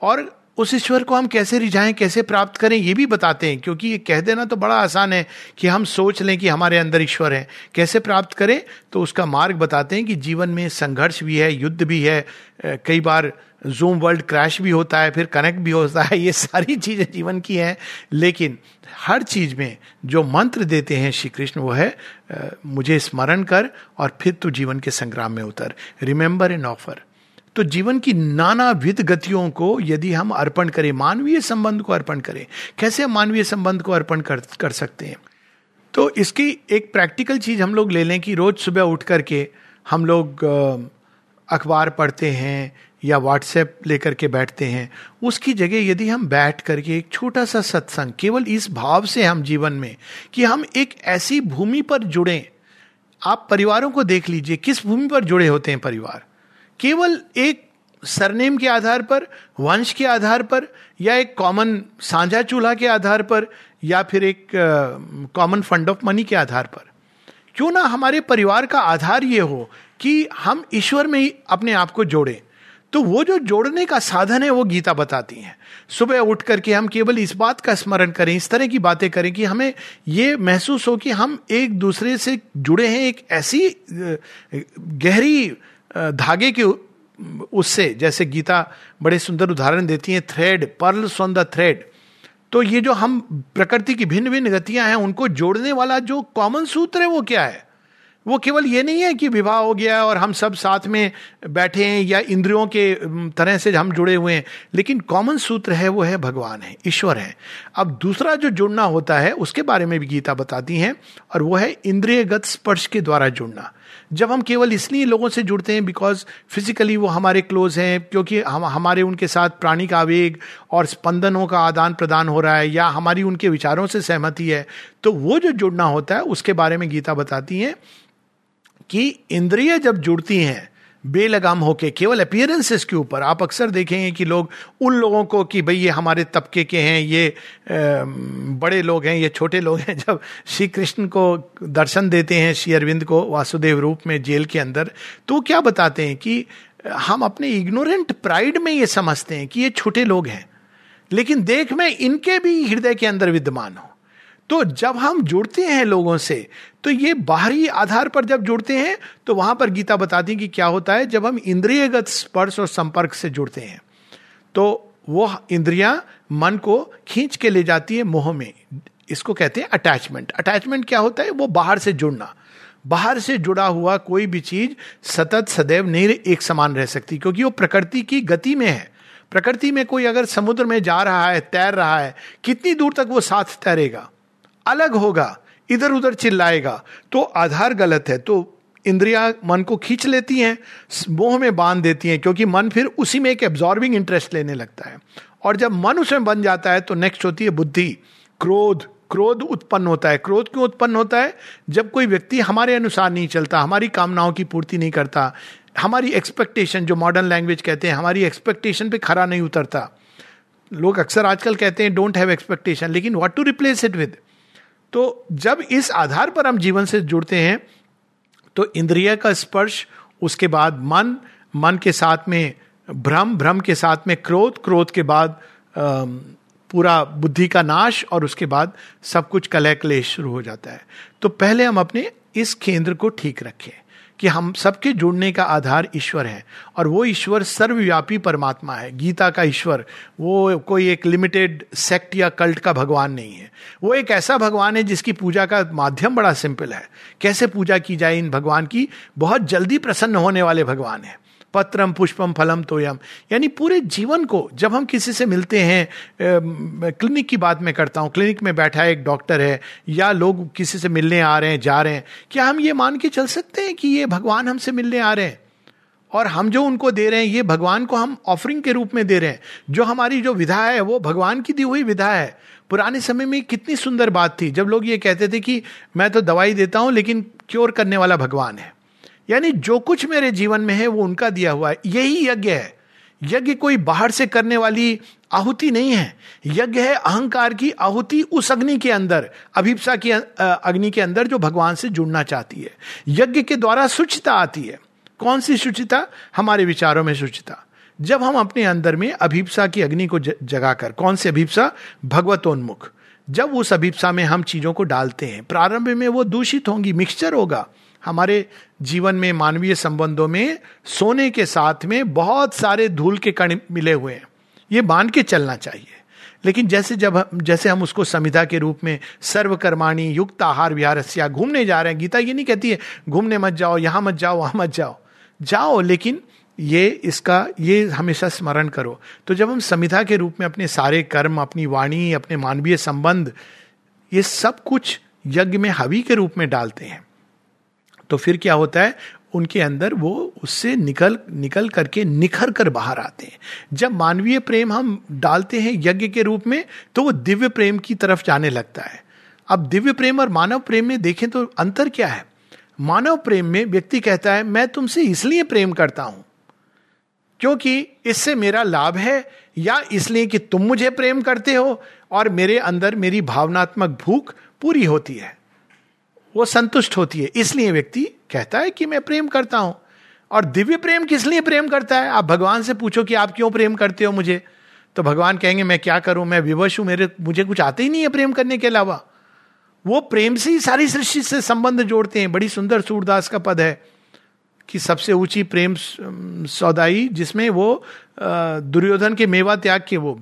और उस ईश्वर को हम कैसे रिझाएँ, कैसे प्राप्त करें, ये भी बताते हैं, क्योंकि ये कह देना तो बड़ा आसान है कि हम सोच लें कि हमारे अंदर ईश्वर है। कैसे प्राप्त करें? तो उसका मार्ग बताते हैं कि जीवन में संघर्ष भी है, युद्ध भी है कई बार जूम वर्ल्ड क्रैश भी होता है, फिर कनेक्ट भी होता है, ये सारी चीज़ें जीवन की हैं। लेकिन हर चीज़ में जो मंत्र देते हैं श्री कृष्ण, वो है मुझे स्मरण कर और फिर तू जीवन के संग्राम में उतर। रिमेंबर एन ऑफ़र तो जीवन की नाना विध गतियों को यदि हम अर्पण करें, मानवीय संबंध को अर्पण करें, कैसे हम मानवीय संबंध को अर्पण कर कर सकते हैं? तो इसकी एक प्रैक्टिकल चीज़ हम लोग ले लें कि रोज सुबह उठ करके हम लोग अखबार पढ़ते हैं या व्हाट्सएप लेकर के बैठते हैं, उसकी जगह यदि हम बैठ करके एक छोटा सा सत्संग, केवल इस भाव से हम जीवन में कि हम एक ऐसी भूमि पर जुड़े, आप परिवारों को देख लीजिए, किस भूमि पर जुड़े होते हैं परिवार? केवल एक सरनेम के आधार पर, वंश के आधार पर, या एक कॉमन साझा चूल्हा के आधार पर, या फिर एक कॉमन फंड ऑफ़ मनी के आधार पर। क्यों ना हमारे परिवार का आधार ये हो कि हम ईश्वर में ही अपने आप को जोड़े। तो वो जो जोड़ने का साधन है, वो गीता बताती है। सुबह उठ करके हम केवल इस बात का स्मरण करें, इस तरह की बातें करें कि हमें ये महसूस हो कि हम एक दूसरे से जुड़े हैं, एक ऐसी गहरी धागे के उससे, जैसे गीता बड़े सुंदर उदाहरण देती है thread pearl on the thread तो ये जो हम प्रकृति की भिन्न भिन्न गतियाँ हैं, उनको जोड़ने वाला जो कॉमन सूत्र है, वो क्या है? वो केवल ये नहीं है कि विवाह हो गया और हम सब साथ में बैठे हैं या इंद्रियों के तरह से हम जुड़े हुए हैं। लेकिन कॉमन सूत्र है, वो है भगवान है, ईश्वर है। अब दूसरा जो जुड़ना होता है, उसके बारे में भी गीता बताती हैं और वो है इंद्रियगत स्पर्श के द्वारा जुड़ना। जब हम केवल इसलिए लोगों से जुड़ते हैं बिकॉज़ फिजिकली वो हमारे क्लोज हैं, क्योंकि हम, हमारे उनके साथ प्राणी का आवेग और स्पंदनों का आदान प्रदान हो रहा है या हमारी उनके विचारों से सहमति है तो वो जो जुड़ना होता है, उसके बारे में गीता बताती है कि इंद्रिय जब जुड़ती हैं बेलगाम होके केवल अपियरेंसेस के ऊपर। आप अक्सर देखेंगे कि लोग उन लोगों को कि भाई ये हमारे तबके के हैं, ये बड़े लोग हैं, ये छोटे लोग हैं। जब श्री कृष्ण को दर्शन देते हैं श्री अरविंद को वासुदेव रूप में जेल के अंदर तो क्या बताते हैं कि हम अपने इग्नोरेंट प्राइड में ये समझते हैं कि ये छोटे लोग हैं। लेकिन देख मैं इनके भी हृदय के अंदर विद्यमान हूँ। तो जब हम जुड़ते हैं लोगों से तो ये बाहरी आधार पर जब जुड़ते हैं तो वहाँ पर गीता बताती है कि क्या होता है, जब हम इंद्रियगत स्पर्श और संपर्क से जुड़ते हैं तो वो इंद्रियाँ मन को खींच के ले जाती है मोह में। इसको कहते हैं अटैचमेंट अटैचमेंट क्या होता है? वो बाहर से जुड़ना। बाहर से जुड़ा हुआ कोई भी चीज़ सतत सदैव नहीं एक समान रह सकती, क्योंकि वो प्रकृति की गति में है। प्रकृति में कोई अगर समुद्र में जा रहा है, तैर रहा है, कितनी दूर तक वो साथ तैरेगा? अलग होगा इधर उधर चिल्लाएगा। तो आधार गलत है तो इंद्रिया मन को खींच लेती हैं, मोह में बाँध देती हैं, क्योंकि मन फिर उसी में एक एब्जॉर्बिंग इंटरेस्ट लेने लगता है। और जब मन उसमें बन जाता है तो नेक्स्ट होती है बुद्धि। क्रोध क्रोध उत्पन्न होता है। क्रोध क्यों उत्पन्न होता है? जब कोई व्यक्ति हमारे अनुसार नहीं चलता, हमारी कामनाओं की पूर्ति नहीं करता, हमारी एक्सपेक्टेशन जो मॉडर्न लैंग्वेज कहते हैं, हमारी एक्सपेक्टेशन पे खरा नहीं उतरता। लोग अक्सर आजकल कहते हैं डोंट हैव एक्सपेक्टेशन लेकिन what to replace it with तो जब इस आधार पर हम जीवन से जुड़ते हैं तो इंद्रिय का स्पर्श, उसके बाद मन मन के साथ में भ्रम भ्रम के साथ में क्रोध क्रोध के बाद पूरा बुद्धि का नाश और उसके बाद सब कुछ कलह क्लेश शुरू हो जाता है। तो पहले हम अपने इस केंद्र को ठीक रखें। कि हम सबके जुड़ने का आधार ईश्वर है और वो ईश्वर सर्वव्यापी परमात्मा है। गीता का ईश्वर, वो कोई एक लिमिटेड सेक्ट या कल्ट का भगवान नहीं है। वो एक ऐसा भगवान है जिसकी पूजा का माध्यम बड़ा सिंपल है। कैसे पूजा की जाए इन भगवान की? बहुत जल्दी प्रसन्न होने वाले भगवान है। पत्रम पुष्पम फलम तोयम। यानी पूरे जीवन को जब हम किसी से मिलते हैं क्लिनिक की बात मैं करता हूँ, क्लिनिक में बैठा है एक डॉक्टर है, या लोग किसी से मिलने आ रहे हैं, जा रहे हैं, क्या हम ये मान के चल सकते हैं कि ये भगवान हमसे मिलने आ रहे हैं? और हम जो उनको दे रहे हैं, ये भगवान को हम ऑफरिंग के रूप में दे रहे हैं। जो हमारी जो विधा है, वो भगवान की दी हुई विधा है। पुराने समय में कितनी सुंदर बात थी, जब लोग ये कहते थे कि मैं तो दवाई देता हूँ, लेकिन क्योर करने वाला भगवान है। यानी जो कुछ मेरे जीवन में है, वो उनका दिया हुआ है। यही यज्ञ है। यज्ञ कोई बाहर से करने वाली आहुति नहीं है। यज्ञ है अहंकार की आहुति उस अग्नि के अंदर, अभिप्सा की अग्नि के अंदर जो भगवान से जुड़ना चाहती है। यज्ञ के द्वारा शुचिता आती है। कौन सी शुचिता? हमारे विचारों में शुचिता। जब हम अपने अंदर में अभिप्सा की अग्नि को जगाकर, कौन सी अभिप्सा? भगवतोन्मुख। जब उस अभिप्सा में हम चीज़ों को डालते हैं, प्रारंभ में वो दूषित होंगी, मिक्सचर होगा। हमारे जीवन में, मानवीय संबंधों में, सोने के साथ में बहुत सारे धूल के कण मिले हुए हैं। ये मान के चलना चाहिए। लेकिन जैसे जब हम, जैसे हम उसको संविधा के रूप में सर्वकर्माणी, युक्त आहार, विहार घूमने जा रहे हैं। गीता ये नहीं कहती है, घूमने मत जाओ, यहाँ मत जाओ, वहाँ मत जाओ। जाओ, लेकिन ये इसका, ये हमेशा स्मरण करो। तो जब हम संविधा के रूप में अपने सारे कर्म, अपनी वाणी, अपने मानवीय संबंध, ये सब कुछ यज्ञ में हवि के रूप में डालते हैं। तो फिर क्या होता है? उनके अंदर वो उससे निकल निकल करके निखर कर बाहर आते हैं। जब मानवीय प्रेम हम डालते हैं यज्ञ के रूप में तो वो दिव्य प्रेम की तरफ़ जाने लगता है। अब दिव्य प्रेम और मानव प्रेम में देखें तो अंतर क्या है? मानव प्रेम में व्यक्ति कहता है, मैं तुमसे इसलिए प्रेम करता हूँ, क्योंकि इससे मेरा लाभ है, या इसलिए कि तुम मुझे प्रेम करते हो, और मेरे अंदर मेरी भावनात्मक भूख पूरी होती है। वो संतुष्ट होती है। इसलिए व्यक्ति कहता है कि मैं प्रेम करता हूँ। और दिव्य प्रेम किस लिए प्रेम करता है? आप भगवान से पूछो कि आप क्यों प्रेम करते हो मुझे? तो भगवान कहेंगे, मैं क्या करूँ? मैं विवश हूँ। मेरे, मुझे कुछ आते ही नहीं है प्रेम करने के अलावा। वो प्रेम से ही सारी सृष्टि से संबंध जोड़ते हैं। बड़ी सुंदर सूरदास का पद है कि सबसे ऊँची प्रेम सौदाई जिसमें वो दुर्योधन के मेवा त्याग के वो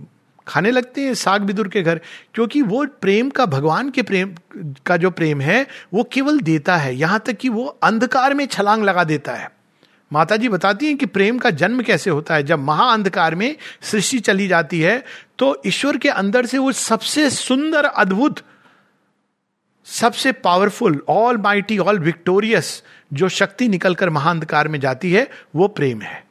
खाने लगते हैं साग बिदुर के घर, क्योंकि वो प्रेम का, भगवान के प्रेम का जो प्रेम है, वो केवल देता है। यहाँ तक कि वो अंधकार में छलांग लगा देता है। माता जी बताती हैं कि प्रेम का जन्म कैसे होता है? जब महाअंधकार में सृष्टि चली जाती है तो ईश्वर के अंदर से वो सबसे सुंदर, अद्भुत, सबसे powerful almighty all victorious जो शक्ति निकलकर महाअंधकार में जाती है, वो प्रेम है।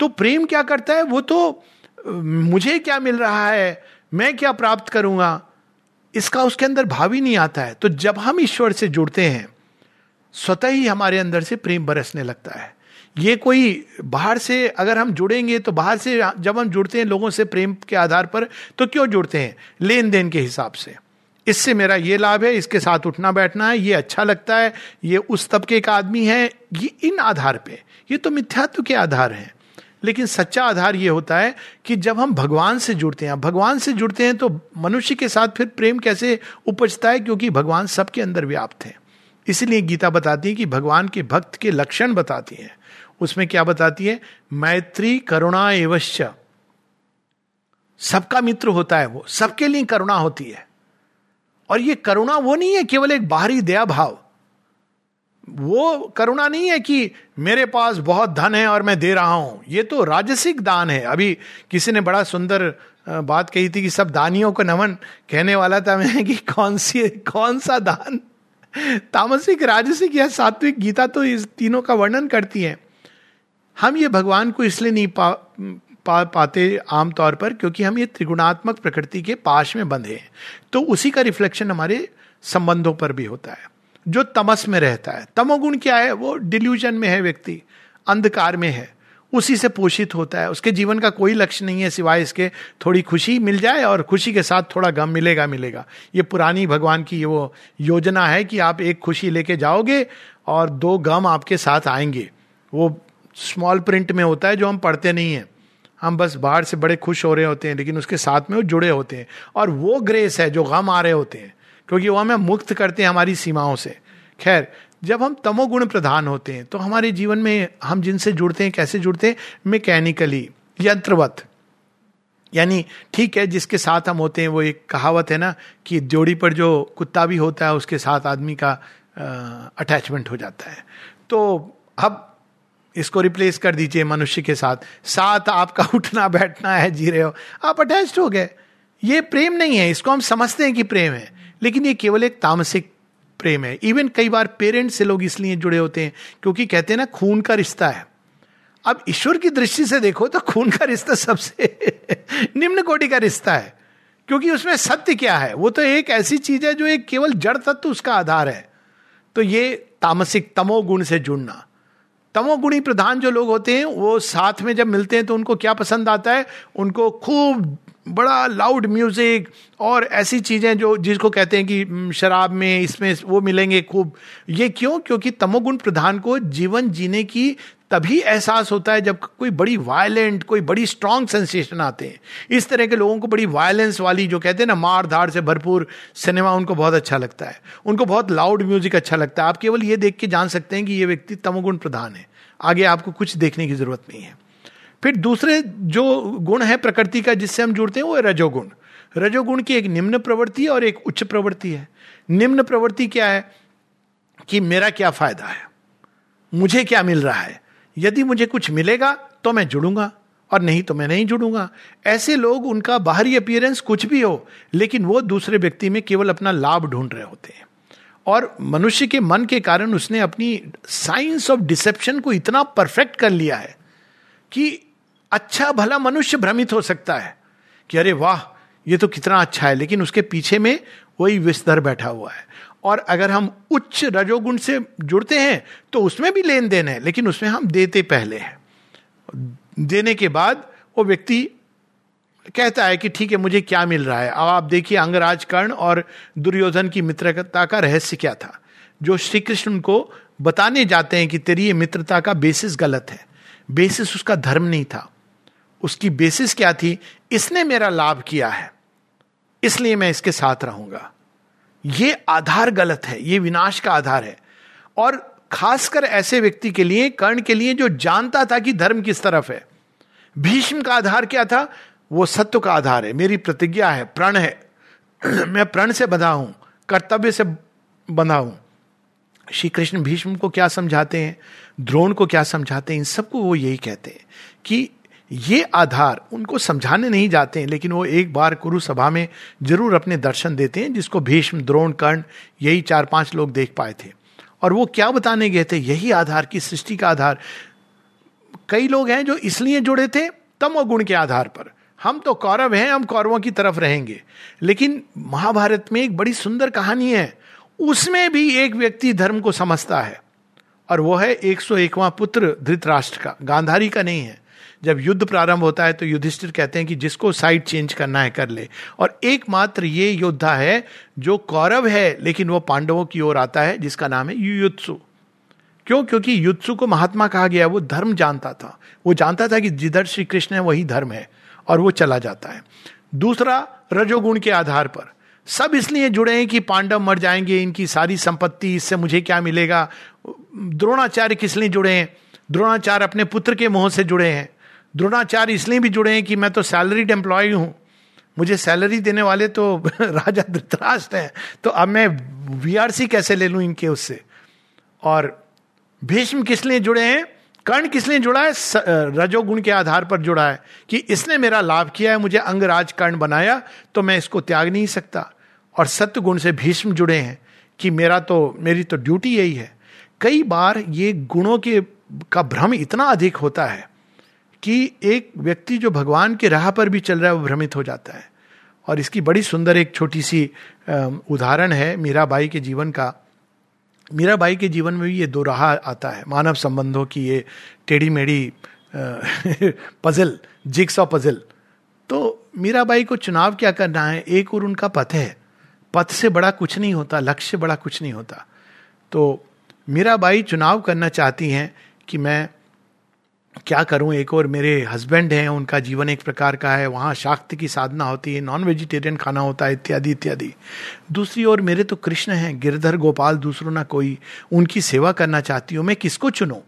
तो प्रेम क्या करता है? वो तो मुझे क्या मिल रहा है? मैं क्या प्राप्त करूँगा? इसका उसके अंदर भाव ही नहीं आता है। तो जब हम ईश्वर से जुड़ते हैं, स्वतः ही हमारे अंदर से प्रेम बरसने लगता है। ये कोई बाहर से अगर हम जुड़ेंगे तो बाहर से जब हम जुड़ते हैं लोगों से प्रेम के आधार पर तो क्यों जुड़ते हैं? लेन देन के हिसाब से। इससे मेरा ये लाभ है, इसके साथ उठना बैठना है, ये अच्छा लगता है, ये उस तबके का आदमी है, ये इन आधार पे। ये तो मिथ्यात्व के आधार हैं। लेकिन सच्चा आधार ये होता है कि जब हम भगवान से जुड़ते हैं भगवान से जुड़ते हैं तो मनुष्य के साथ फिर प्रेम कैसे उपजता है? क्योंकि भगवान सबके अंदर व्याप्त है। इसलिए गीता बताती है कि भगवान के भक्त के लक्षण बताती है। उसमें क्या बताती है? मैत्री करुणा एवश्य सबका मित्र होता है वो, सबके लिए करुणा होती है। और ये करुणा वो नहीं है, केवल एक बाहरी दया भाव। वो करुणा नहीं है कि मेरे पास बहुत धन है और मैं दे रहा हूँ। ये तो राजसिक दान है। अभी किसी ने बड़ा सुंदर बात कही थी कि सब दानियों को नमन कहने वाला था मैं कि कौन सी कौन सा दान? तामसिक राजसिक या सात्विक गीता तो इस तीनों का वर्णन करती है। हम ये भगवान को इसलिए नहीं पा, पा पाते आमतौर पर क्योंकि हम ये त्रिगुणात्मक प्रकृति के पाश में बंधे हैं। तो उसी का रिफ्लेक्शन हमारे संबंधों पर भी होता है। जो तमस में रहता है। तमोगुण क्या है? वो डिल्यूजन में है व्यक्ति, अंधकार में है। उसी से पोषित होता है। उसके जीवन का कोई लक्ष्य नहीं है सिवाय इसके थोड़ी खुशी मिल जाए और खुशी के साथ थोड़ा गम मिलेगा मिलेगा। ये पुरानी भगवान की ये वो योजना है कि आप एक खुशी लेके जाओगे और दो गम आपके साथ आएँगे। वो स्मॉल प्रिंट में होता है जो हम पढ़ते नहीं हैं। हम बस बाहर से बड़े खुश हो रहे होते हैं, लेकिन उसके साथ में वो जुड़े होते हैं। और वो ग्रेस है जो गम आ रहे होते हैं। क्योंकि वो हमें मुक्त करते हैं हमारी सीमाओं से। खैर, जब हम तमोगुण प्रधान होते हैं तो हमारे जीवन में हम जिनसे जुड़ते हैं, कैसे जुड़ते हैं? मैकेनिकली, यंत्रवत। यानी ठीक है, जिसके साथ हम होते हैं, वो एक कहावत है ना कि जोड़ी पर जो कुत्ता भी होता है, उसके साथ आदमी का अटैचमेंट हो जाता है। तो अब इसको रिप्लेस कर दीजिए मनुष्य के साथ। साथ आपका (laughs) उठना, बैठना है, जी रहे हो। आप अटैच हो गए। ये प्रेम नहीं है, इसको हम समझते हैं कि प्रेम है। लेकिन ये केवल एक तामसिक प्रेम है। इवन कई बार पेरेंट्स से लोग इसलिए जुड़े होते हैं, क्योंकि कहते हैं ना, खून का रिश्ता है। अब ईश्वर की दृष्टि से देखो तो खून का रिश्ता सबसे (laughs) निम्न कोटि का रिश्ता है। क्योंकि उसमें सत्य क्या है? वो तो एक ऐसी चीज़ है जो एक केवल जड़ तत्व उसका आधार है। तो ये तामसिक, तमोगुण से जुड़ना। तमोगुणी प्रधान जो लोग होते हैं, वो साथ में जब मिलते हैं तो उनको क्या पसंद आता है? उनको खूब बड़ा लाउड म्यूज़िक और ऐसी चीज़ें जो जिसको कहते हैं कि शराब में, इसमें वो मिलेंगे खूब। ये क्यों? क्योंकि तमोगुण प्रधान को जीवन जीने की तभी एहसास होता है जब कोई बड़ी वायलेंट कोई बड़ी स्ट्रांग सेंसेशन आते हैं। इस तरह के लोगों को बड़ी वायलेंस वाली जो कहते हैं ना मार धाड़ से भरपूर सिनेमा उनको बहुत अच्छा लगता है। उनको बहुत लाउड म्यूज़िक अच्छा लगता है। आप केवल ये देख के जान सकते हैं कि ये व्यक्ति तमोगुण प्रधान है। आगे आपको कुछ देखने की ज़रूरत नहीं है। फिर दूसरे जो गुण है प्रकृति का जिससे हम जुड़ते हैं, वो है रजोगुण। रजोगुण की एक निम्न प्रवृत्ति और एक उच्च प्रवृत्ति है। निम्न प्रवृत्ति क्या है कि मेरा क्या फ़ायदा है? मुझे क्या मिल रहा है? यदि मुझे कुछ मिलेगा तो मैं जुड़ूँगा, और नहीं तो मैं नहीं जुड़ूँगा। ऐसे लोग, उनका बाहरी अपियरेंस कुछ भी हो, लेकिन वो दूसरे व्यक्ति में केवल अपना लाभ ढूंढ रहे होते हैं। और मनुष्य के मन के कारण उसने अपनी साइंस ऑफ़ डिसेप्शन को इतना परफेक्ट कर लिया है कि अच्छा भला मनुष्य भ्रमित हो सकता है कि अरे वाह, ये तो कितना अच्छा है, लेकिन उसके पीछे में वही विस्तर बैठा हुआ है। और अगर हम उच्च रजोगुण से जुड़ते हैं तो उसमें भी लेन देन है, लेकिन उसमें हम देते पहले हैं। देने के बाद वो व्यक्ति कहता है कि ठीक है, मुझे क्या मिल रहा है? अब आप देखिए अंगराज कर्ण और दुर्योधन की मित्रता का रहस्य क्या था। जो श्री कृष्ण को बताने जाते हैं कि तेरी ये मित्रता का बेसिस गलत है। बेसिस उसका धर्म नहीं था। उसकी बेसिस क्या थी? इसने मेरा लाभ किया है। इसलिए मैं इसके साथ रहूँगा। ये आधार गलत है। ये विनाश का आधार है। और खासकर ऐसे व्यक्ति के लिए, कर्ण के लिए, जो जानता था कि धर्म किस तरफ़ है। भीष्म का आधार क्या था? वो सत्य का आधार है। मेरी प्रतिज्ञा है। प्रण है। (clears throat) मैं प्रण से बंधा हूँ। कर्तव्य से बंधा हूँ। श्री कृष्ण भीष्म को क्या समझाते हैं? द्रोण को क्या समझाते हैं? इन सबको वो यही कहते हैं कि ये आधार उनको समझाने नहीं जाते हैं, लेकिन वो एक बार कुरु सभा में ज़रूर अपने दर्शन देते हैं, जिसको भीष्म, द्रोण, कर्ण, यही चार पाँच लोग देख पाए थे। और वो क्या बताने गए थे? यही आधार की सृष्टि का आधार। कई लोग हैं जो इसलिए जुड़े थे तम गुण के आधार पर। हम तो कौरव हैं, हम कौरवों की तरफ़ रहेंगे। लेकिन महाभारत में एक बड़ी सुंदर कहानी है। उसमें भी एक व्यक्ति धर्म को समझता है, और वो है एक सौ पुत्र धृतराष्ट्र का। गांधारी का नहीं है। जब युद्ध प्रारंभ होता है तो युधिष्ठिर कहते हैं कि जिसको साइड चेंज करना है कर ले। और एकमात्र ये योद्धा है जो कौरव है, लेकिन वो पांडवों की ओर आता है, जिसका नाम है युयुत्सु। क्यों? क्योंकि युत्सु को महात्मा कहा गया, वो धर्म जानता था। वो जानता था कि जिधर श्री कृष्ण है, वही धर्म है, और वो चला जाता है। दूसरा, रजोगुण के आधार पर। सब इसलिए जुड़े हैं कि पांडव मर जाएँगे, इनकी सारी संपत्ति, इससे मुझे क्या मिलेगा? द्रोणाचार्य किस लिए जुड़े हैं? द्रोणाचार्य अपने पुत्र के मोह से जुड़े हैं। द्रोणाचार्य इसलिए भी जुड़े हैं कि मैं तो सैलरीड एम्प्लॉय हूँ। मुझे सैलरी देने वाले तो (laughs) राजा धृतराष्ट्र हैं। तो अब मैं वीआरसी कैसे ले लूँ इनके उससे? और भीष्म किस लिए जुड़े हैं? कर्ण किस लिए जुड़ा है? रजोगुण के आधार पर जुड़ा है कि इसने मेरा लाभ किया है, मुझे अंगराज कर्ण बनाया तो मैं इसको त्याग नहीं सकता। और सत्य गुण से भीष्म जुड़े हैं कि मेरा तो मेरी तो ड्यूटी यही है। कई बार ये गुणों के, का भ्रम इतना अधिक होता है कि एक व्यक्ति जो भगवान के राह पर भी चल रहा है, वो भ्रमित हो जाता है। और इसकी बड़ी सुंदर एक छोटी सी उदाहरण है मीराबाई के जीवन का। मीराबाई के जीवन में भी ये दो राह आता है, मानव संबंधों की ये टेढ़ी मेढ़ी पजल जिक्स और पजल तो मीराबाई को चुनाव क्या करना है? एक और उनका पथ है। पथ से बड़ा कुछ नहीं होता, लक्ष्य बड़ा कुछ नहीं होता। तो मीराबाई चुनाव करना चाहती हैं कि मैं क्या करूँ? एक और मेरे हस्बैंड हैं, उनका जीवन एक प्रकार का है। वहाँ शाक्ति की साधना होती है नॉन वेजिटेरियन खाना होता है, इत्यादि इत्यादि। दूसरी ओर मेरे तो कृष्ण हैं, गिरधर गोपाल, दूसरों ना कोई। उनकी सेवा करना चाहती हूँ, मैं किसको चुनूं?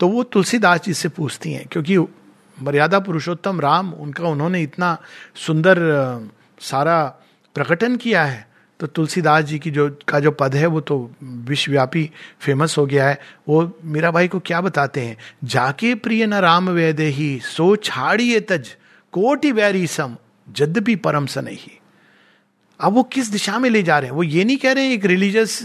तो वो तुलसीदास जी से पूछती हैं, क्योंकि मर्यादा पुरुषोत्तम राम, उनका उन्होंने इतना सुंदर सारा प्रकटन किया है। तो तुलसीदास जी की जो, का जो पद है, वो तो विश्वव्यापी फ़ेमस हो गया है। वो मीरा भाई को क्या बताते हैं? जाके प्रिय न राम वैदे ही, सो छाड़िए तज, कोटि वैरी सम जद्यपि परम स नहीं। अब वो किस दिशा में ले जा रहे हैं? वो ये नहीं कह रहे हैं एक रिलीजियस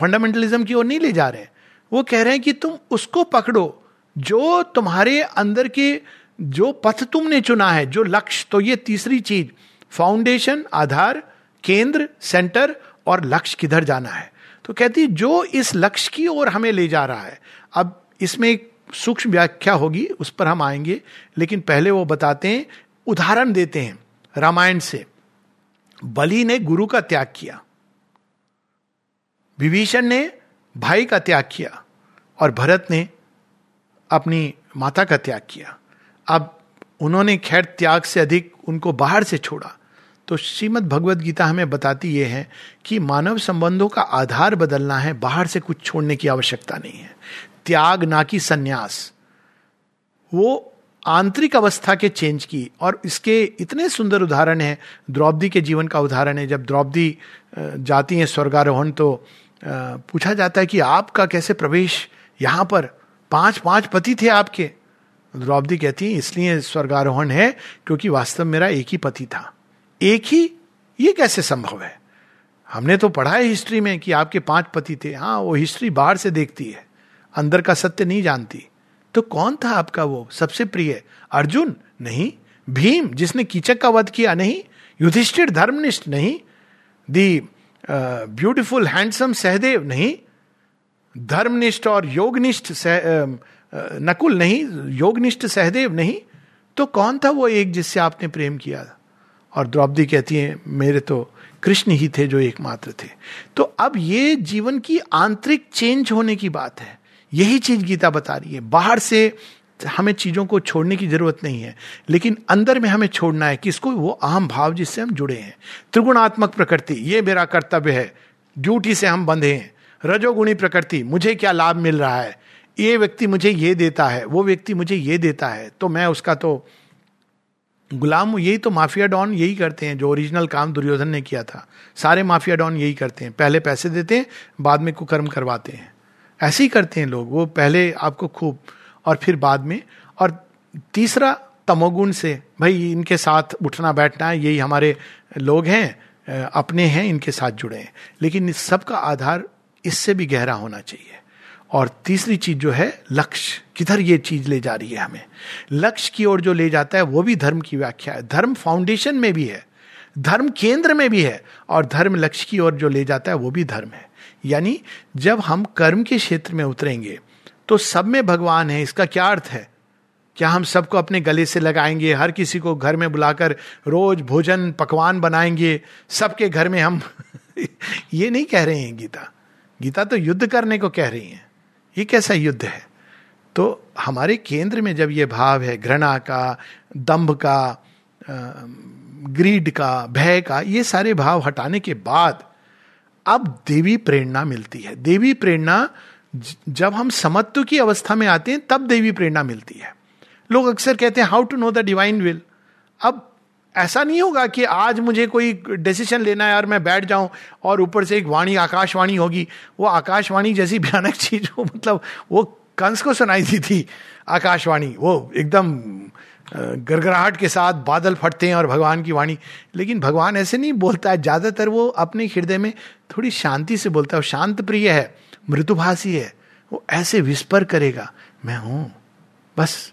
फंडामेंटलिज्म की ओर नहीं ले जा रहे हैं। वो कह रहे हैं कि तुम उसको पकड़ो, जो तुम्हारे अंदर के, जो पथ तुमने चुना है, जो लक्ष्य तो ये तीसरी चीज़ फाउंडेशन आधार केंद्र, सेंटर और लक्ष्य किधर जाना है? तो कहती है, जो इस लक्ष्य की ओर हमें ले जा रहा है, अब इसमें एक सूक्ष्म व्याख्या होगी, उस पर हम आएँगे, लेकिन पहले वो बताते हैं, उदाहरण देते हैं, रामायण से। बलि ने गुरु का त्याग किया, विभीषण ने भाई का त्याग किया, और भरत ने अपनी माता का त्याग किया। अब उन्होंने खैर त्याग से अधिक उनको बाहर से छोड़ा तो श्रीमद भगवद गीता हमें बताती ये है कि मानव संबंधों का आधार बदलना है, बाहर से कुछ छोड़ने की आवश्यकता नहीं है। त्याग ना कि संन्यास। वो आंतरिक अवस्था के चेंज की और इसके इतने सुंदर उदाहरण है, द्रौपदी के जीवन का उदाहरण है, जब द्रौपदी जाती हैं स्वर्गारोहण तो पूछा जाता है कि आपका कैसे प्रवेश यहाँ पर? पाँच पाँच पति थे आपके। द्रौपदी कहती है, इसलिए स्वर्गारोहण है क्योंकि वास्तव मेरा एक ही पति था। एक ही ये कैसे संभव है? हमने तो पढ़ा है हिस्ट्री में कि आपके पाँच पति थे। हाँ वो हिस्ट्री बाहर से देखती है। अंदर का सत्य नहीं जानती। तो कौन था आपका वो सबसे प्रिय? अर्जुन? नहीं। भीम? जिसने कीचक का वध किया? नहीं। युधिष्ठिर धर्मनिष्ठ? नहीं। The beautiful handsome Sahadev? नहीं। धर्मनिष्ठ और योगनिष्ठ सह, नकुल? नहीं। योगनिष्ठ सहदेव? नहीं। तो कौन था वो एक जिससे आपने प्रेम किया? और द्रौपदी कहती है, मेरे तो कृष्ण ही थे जो एकमात्र थे। तो अब ये जीवन की आंतरिक चेंज होने की बात है। यही चीज़ गीता बता रही है। बाहर से हमें चीज़ों को छोड़ने की ज़रूरत नहीं है, लेकिन अंदर में हमें छोड़ना है किसको वो अहम भाव जिससे हम जुड़े हैं। त्रिगुणात्मक प्रकृति, ये मेरा कर्तव्य है। ड्यूटी से हम बंधे हैं। रजोगुणी प्रकृति, मुझे क्या लाभ मिल रहा है? ये व्यक्ति मुझे ये देता है, वो व्यक्ति मुझे ये देता है तो मैं उसका तो गुलाम यही तो माफिया डॉन यही करते हैं, जो ओरिजिनल काम दुर्योधन ने किया था। सारे माफिया डॉन यही करते हैं। पहले पैसे देते हैं, बाद में कुकर्म करवाते हैं। ऐसे ही करते हैं लोग। वो पहले आपको खूब, और फिर बाद में। और तीसरा, तमोगुण से, भाई, इनके साथ उठना बैठना, यही हमारे लोग हैं अपने हैं, इनके साथ जुड़े हैं। लेकिन इस सब का आधार इससे भी गहरा होना चाहिए। और तीसरी चीज़ जो है, लक्ष्य। किधर ये चीज़ ले जा रही है हमें? लक्ष्य की ओर जो ले जाता है, वो भी धर्म की व्याख्या है। धर्म फाउंडेशन में भी है, धर्म केंद्र में भी है, और धर्म लक्ष्य की ओर जो ले जाता है, वो भी धर्म है। यानी, जब हम कर्म के क्षेत्र में उतरेंगे तो सब में भगवान है, इसका क्या अर्थ है? क्या हम सबको अपने गले से लगाएँगे? हर किसी को घर में बुलाकर रोज भोजन, पकवान बनाएँगे, सबके घर में हम (laughs) ये नहीं कह रहे हैं गीता। गीता तो युद्ध करने को कह रही है। ये कैसा युद्ध है? तो हमारे केंद्र में जब ये भाव है, घृणा का, दंभ का ग्रीड का, भय का, ये सारे भाव हटाने के बाद अब देवी प्रेरणा मिलती है। देवी प्रेरणा जब हम समत्व की अवस्था में आते हैं, तब देवी प्रेरणा मिलती है। लोग अक्सर कहते हैं how to know the divine will अब ऐसा नहीं होगा कि आज मुझे कोई डिसीज़न लेना है और मैं बैठ जाऊँ और ऊपर से एक वाणी, आकाशवाणी होगी। वो आकाशवाणी जैसी भयानक (laughs) चीज़ हो मतलब वो कंस को सुनाई दी थी, आकाशवाणी। वो एकदम गरगराहट के साथ बादल फटते हैं और भगवान की वाणी। लेकिन भगवान ऐसे नहीं बोलता है, ज़्यादातर वो अपने हृदय में थोड़ी शांति से बोलता है। शांत प्रिय है, मृदुभाषी है, वो ऐसे विस्पर करेगा, मैं हूँ, बस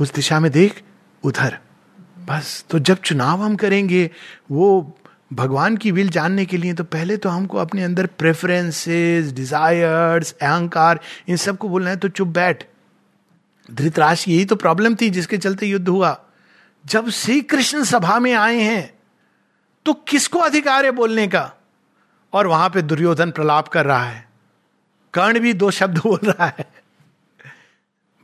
उस दिशा में देख, उधर। बस तो जब चुनाव हम करेंगे, वो भगवान की विल जानने के लिए तो पहले तो हमको अपने अंदर प्रेफरेंसेस डिजायर्स अहंकार, इन सबको बोलना है तो चुप बैठ। धृतराज यही तो प्रॉब्लम थी जिसके चलते युद्ध हुआ। जब श्री कृष्ण सभा में आए हैं तो किसको अधिकार है बोलने का? और वहाँ पे दुर्योधन प्रलाप कर रहा है। कर्ण भी दो शब्द बोल रहा है।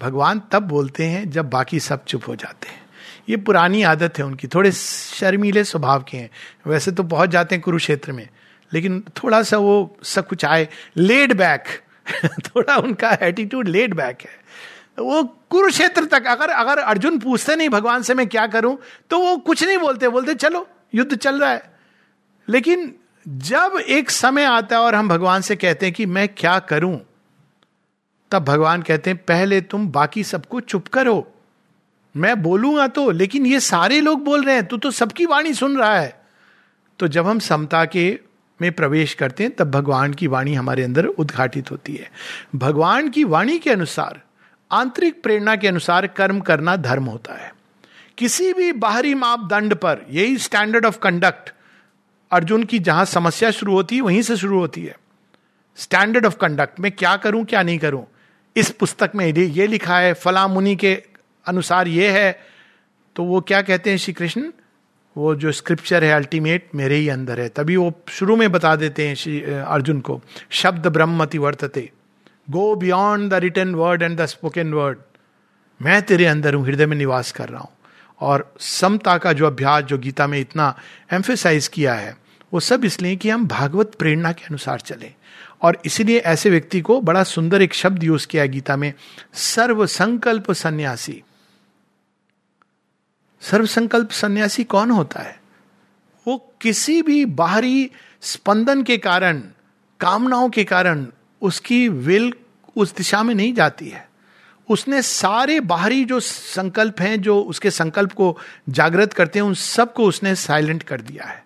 भगवान तब बोलते हैं जब बाकी सब चुप हो जाते हैं। ये पुरानी आदत है उनकी, थोड़े शर्मीले स्वभाव के हैं। वैसे तो पहुँच जाते हैं कुरुक्षेत्र में, लेकिन थोड़ा सा वो सब कुछ आए लेड बैक थोड़ा उनका एटीट्यूड लेड बैक है। वो कुरुक्षेत्र तक, अगर अगर अर्जुन पूछते नहीं, भगवान से मैं क्या करूँ तो वो कुछ नहीं बोलते बोलते, चलो, युद्ध चल रहा है। लेकिन जब एक समय आता है और हम भगवान से कहते हैं कि, मैं क्या करूँ? तब भगवान कहते हैं, पहले तुम बाकी सबको चुप करो मैं बोलूँगा तो लेकिन ये सारे लोग बोल रहे हैं, तू तो सबकी वाणी सुन रहा है। तो जब हम समता के में प्रवेश करते हैं, तब भगवान की वाणी हमारे अंदर उद्घाटित होती है। भगवान की वाणी के अनुसार, आंतरिक प्रेरणा के अनुसार कर्म करना धर्म होता है। किसी भी बाहरी मापदंड पर, यही स्टैंडर्ड ऑफ़ कंडक्ट अर्जुन की जहाँ समस्या शुरू होती है, वहीं से शुरू होती है। स्टैंडर्ड ऑफ़ कंडक्ट मैं क्या करूँ, क्या नहीं करूँ? इस पुस्तक में ये लिखा है फला मुनि के अनुसार ये है तो वो क्या कहते हैं श्री कृष्ण? वो जो स्क्रिप्चर है अल्टीमेट मेरे ही अंदर है। तभी वो शुरू में बता देते हैं श्री अर्जुन को, शब्द ब्रह्मति वर्तते go beyond the written word and the spoken word मैं तेरे अंदर हूँ, हृदय में निवास कर रहा हूँ। और समता का जो अभ्यास जो गीता में इतना एम्फेसाइज किया है, वो सब इसलिए कि हम भागवत प्रेरणा के अनुसार चले। और इसीलिए ऐसे व्यक्ति को बड़ा सुंदर एक शब्द यूज़ किया गीता में सर्व संकल्प सन्यासी। सर्व संकल्प सन्यासी कौन होता है? वो किसी भी बाहरी स्पंदन के कारण, कामनाओं के कारण, उसकी विल उस दिशा में नहीं जाती है। उसने सारे बाहरी जो संकल्प हैं, जो उसके संकल्प को जागृत करते हैं, उन सबको उसने साइलेंट कर दिया है।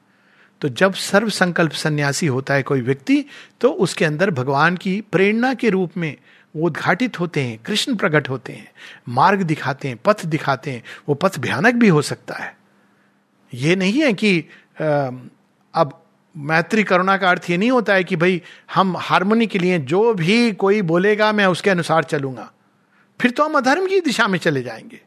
तो जब सर्व संकल्प सन्यासी होता है कोई व्यक्ति तो उसके अंदर भगवान की प्रेरणा के रूप में उद्घाटित होते हैं, कृष्ण प्रकट होते हैं, मार्ग दिखाते हैं, पथ दिखाते हैं, वो पथ भयानक भी हो सकता है। ये नहीं है कि अब मैत्री करुणा का अर्थ ये नहीं होता है कि भाई हम हारमोनी के लिए जो भी कोई बोलेगा मैं उसके अनुसार चलूँगा। फिर तो हम अधर्म की दिशा में चले जाएँगे।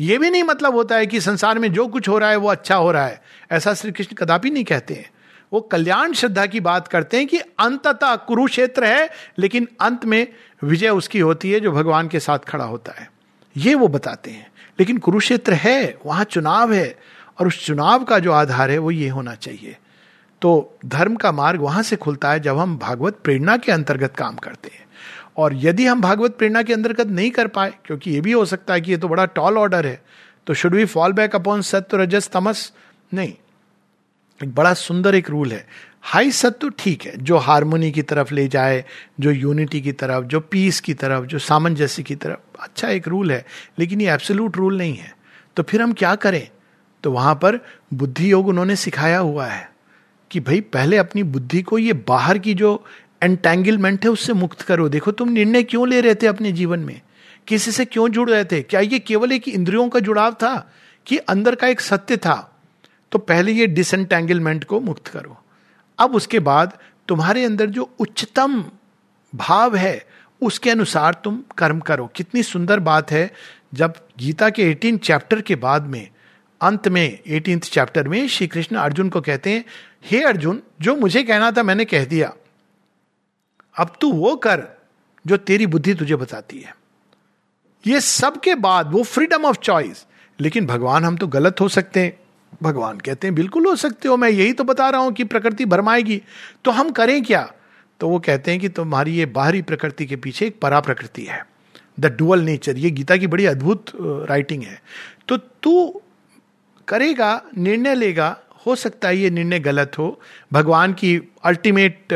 ये भी नहीं मतलब होता है कि संसार में जो कुछ हो रहा है वो अच्छा हो रहा है। ऐसा श्री कृष्ण कदापि नहीं कहते हैं। वो कल्याण श्रद्धा की बात करते हैं कि अंततः कुरुक्षेत्र है, लेकिन अंत में विजय उसकी होती है जो भगवान के साथ खड़ा होता है। ये वो बताते हैं। लेकिन कुरुक्षेत्र है, वहाँ चुनाव है, और उस चुनाव का जो आधार है वो ये होना चाहिए। तो धर्म का मार्ग वहाँ से खुलता है जब हम भागवत प्रेरणा के अंतर्गत काम करते हैं। और यदि हम भागवत प्रेरणा के अंतर्गत नहीं कर पाए, क्योंकि ये भी हो सकता है कि ये तो बड़ा टॉल ऑर्डर है तो should we fall back upon सत्य रजस तमस? नहीं। एक बड़ा सुंदर एक रूल है। हाई सत्व ठीक है, जो हारमोनी की तरफ़ ले जाए, जो यूनिटी की तरफ़, जो पीस की तरफ़, जो सामंजस्य की तरफ़ अच्छा एक रूल है, लेकिन ये एब्सोल्यूट रूल नहीं है। तो फिर हम क्या करें? तो वहाँ पर बुद्धि योग उन्होंने सिखाया हुआ है कि भाई पहले अपनी बुद्धि को ये बाहर की जो एंटेंगलमेंट है, उससे मुक्त करो। देखो तुम निर्णय क्यों ले रहे थे अपने जीवन में? किसी से क्यों जुड़ रहे थे? क्या ये केवल एक इंद्रियों का जुड़ाव था कि अंदर का एक सत्य था? तो पहले ये डिसएंटेंगलमेंट को मुक्त करो। अब उसके बाद तुम्हारे अंदर जो उच्चतम भाव है, उसके अनुसार तुम कर्म करो। कितनी सुंदर बात है, जब गीता के एटीन चैप्टर के बाद में, अंत में एटीन चैप्टर में श्री कृष्ण अर्जुन को कहते हैं, हे अर्जुन, जो मुझे कहना था मैंने कह दिया। अब तू वो कर जो तेरी बुद्धि तुझे बताती है। ये सब के बाद वो फ्रीडम ऑफ़ चॉइस लेकिन भगवान हम तो गलत हो सकते हैं। भगवान कहते हैं, बिल्कुल हो सकते हो, मैं यही तो बता रहा हूँ कि प्रकृति भरमाएगी। तो हम करें क्या? तो वो कहते हैं कि तुम्हारी ये बाहरी प्रकृति के पीछे एक परा प्रकृति है। द डुअल नेचर ये गीता की बड़ी अद्भुत राइटिंग है। तो तू करेगा, निर्णय लेगा, हो सकता है ये निर्णय गलत हो। भगवान की अल्टीमेट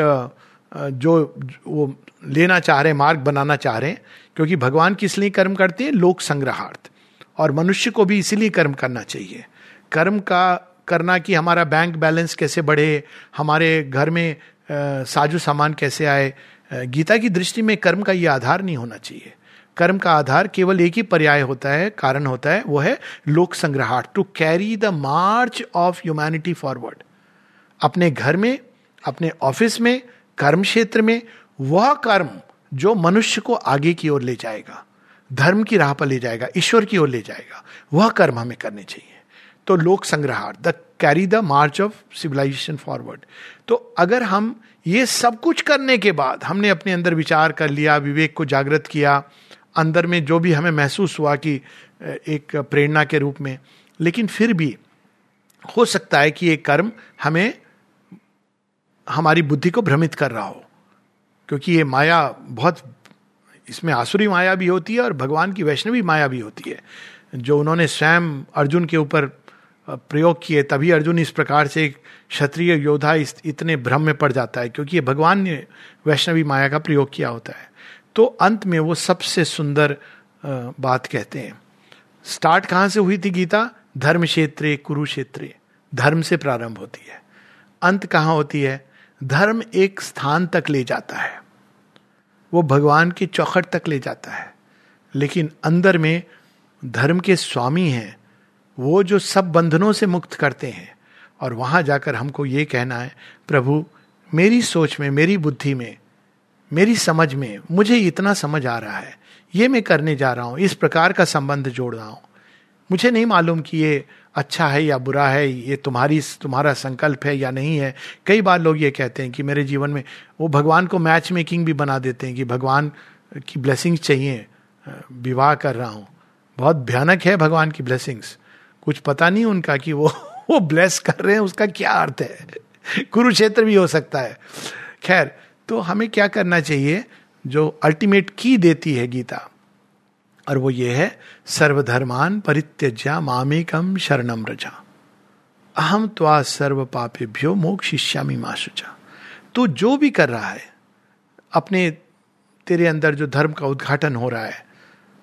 जो, वो लेना चाह रहे हैं, मार्ग बनाना चाह रहे हैं, क्योंकि भगवान किस लिए कर्म करते हैं? लोक संग्रहार्थ। और मनुष्य को भी इसीलिए कर्म करना चाहिए। कर्म का करना कि हमारा बैंक बैलेंस कैसे बढ़े, हमारे घर में साजो सामान कैसे आए। गीता की दृष्टि में कर्म का यह आधार नहीं होना चाहिए। कर्म का आधार केवल एक ही पर्याय होता है, कारण होता है, वो है लोक संग्रहाट to carry the march of humanity forward अपने घर में, अपने ऑफ़िस में, कर्म क्षेत्र में, वह कर्म जो मनुष्य को आगे की ओर ले जाएगा, धर्म की राह पर ले जाएगा, ईश्वर की ओर ले जाएगा, वह कर्म हमें करने चाहिए। तो लोक संग्रहार the carry the march of civilization forward तो अगर हम ये सब कुछ करने के बाद हमने अपने अंदर विचार कर लिया, विवेक को जागृत किया, अंदर में जो भी हमें महसूस हुआ कि एक प्रेरणा के रूप में, लेकिन फिर भी हो सकता है कि ये कर्म हमें, हमारी बुद्धि को भ्रमित कर रहा हो, क्योंकि ये माया बहुत, इसमें आसुरी माया भी होती है और भगवान की वैष्णवी माया भी होती है, जो उन्होंने स्वयं अर्जुन के ऊपर प्रयोग किए, तभी अर्जुन इस प्रकार से क्षत्रिय योद्धा इस, इतने भ्रम में पड़ जाता है, क्योंकि ये भगवान ने वैष्णवी माया का प्रयोग किया होता है। तो अंत में वो सबसे सुंदर बात कहते हैं। स्टार्ट कहाँ से हुई थी गीता? धर्म क्षेत्र कुरुक्षेत्र। धर्म से प्रारंभ होती है। अंत कहाँ होती है? धर्म एक स्थान तक ले जाता है। वो भगवान की चौखट तक ले जाता है। लेकिन अंदर में धर्म के स्वामी हैं वो जो सब बंधनों से मुक्त करते हैं और वहाँ जाकर हमको ये कहना है, प्रभु, मेरी सोच में, मेरी बुद्धि में, मेरी समझ में मुझे इतना समझ आ रहा है। ये मैं करने जा रहा हूँ, इस प्रकार का संबंध जोड़ रहा हूँ। मुझे नहीं मालूम कि ये अच्छा है या बुरा है, ये तुम्हारी, तुम्हारा संकल्प है या नहीं है। कई बार लोग ये कहते हैं कि मेरे जीवन में, वो भगवान को मैच मेकिंग भी बना देते हैं कि भगवान की ब्लेसिंग्स चाहिए। विवाह कर रहा हूँ। बहुत भयानक है भगवान की ब्लेसिंग्स कुछ पता नहीं उनका कि वो (laughs) वो ब्लेस कर रहे हैं, उसका क्या अर्थ है? कुरुक्षेत्र भी हो सकता है। खैर तो हमें क्या करना चाहिए? जो अल्टीमेट की देती है गीता। और वो ये है, सर्वधर्मान परित्यज्या मामेकम शरणम रजा। अहम त्वा सर्व पापेभ्यो मोक्षिष्यामी माशुचा तो जो भी कर रहा है, अपने तेरे अंदर जो धर्म का उद्घाटन हो रहा है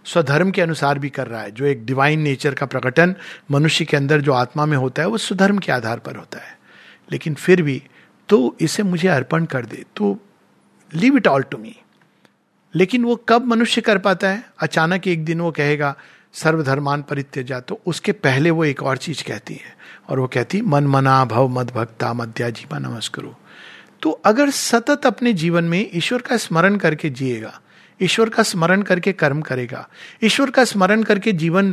स्वधर्म के अनुसार भी कर रहा है। जो एक डिवाइन नेचर का प्रकटन मनुष्य के अंदर जो आत्मा में होता है, वो स्वधर्म के आधार पर होता है। लेकिन फिर भी तो इसे मुझे अर्पण कर दे तो leave it all to me लेकिन वो कब मनुष्य कर पाता है? अचानक एक दिन वो कहेगा, सर्वधर्मान परित्यजा। तो उसके पहले वो एक और चीज़ कहती है, और वो कहती है मन मना भव मद भक्ता मध्या जीवा नमस्करो। तो अगर सतत अपने जीवन में ईश्वर का स्मरण करके जिएगा ईश्वर का स्मरण करके कर्म करेगा। ईश्वर का स्मरण करके जीवन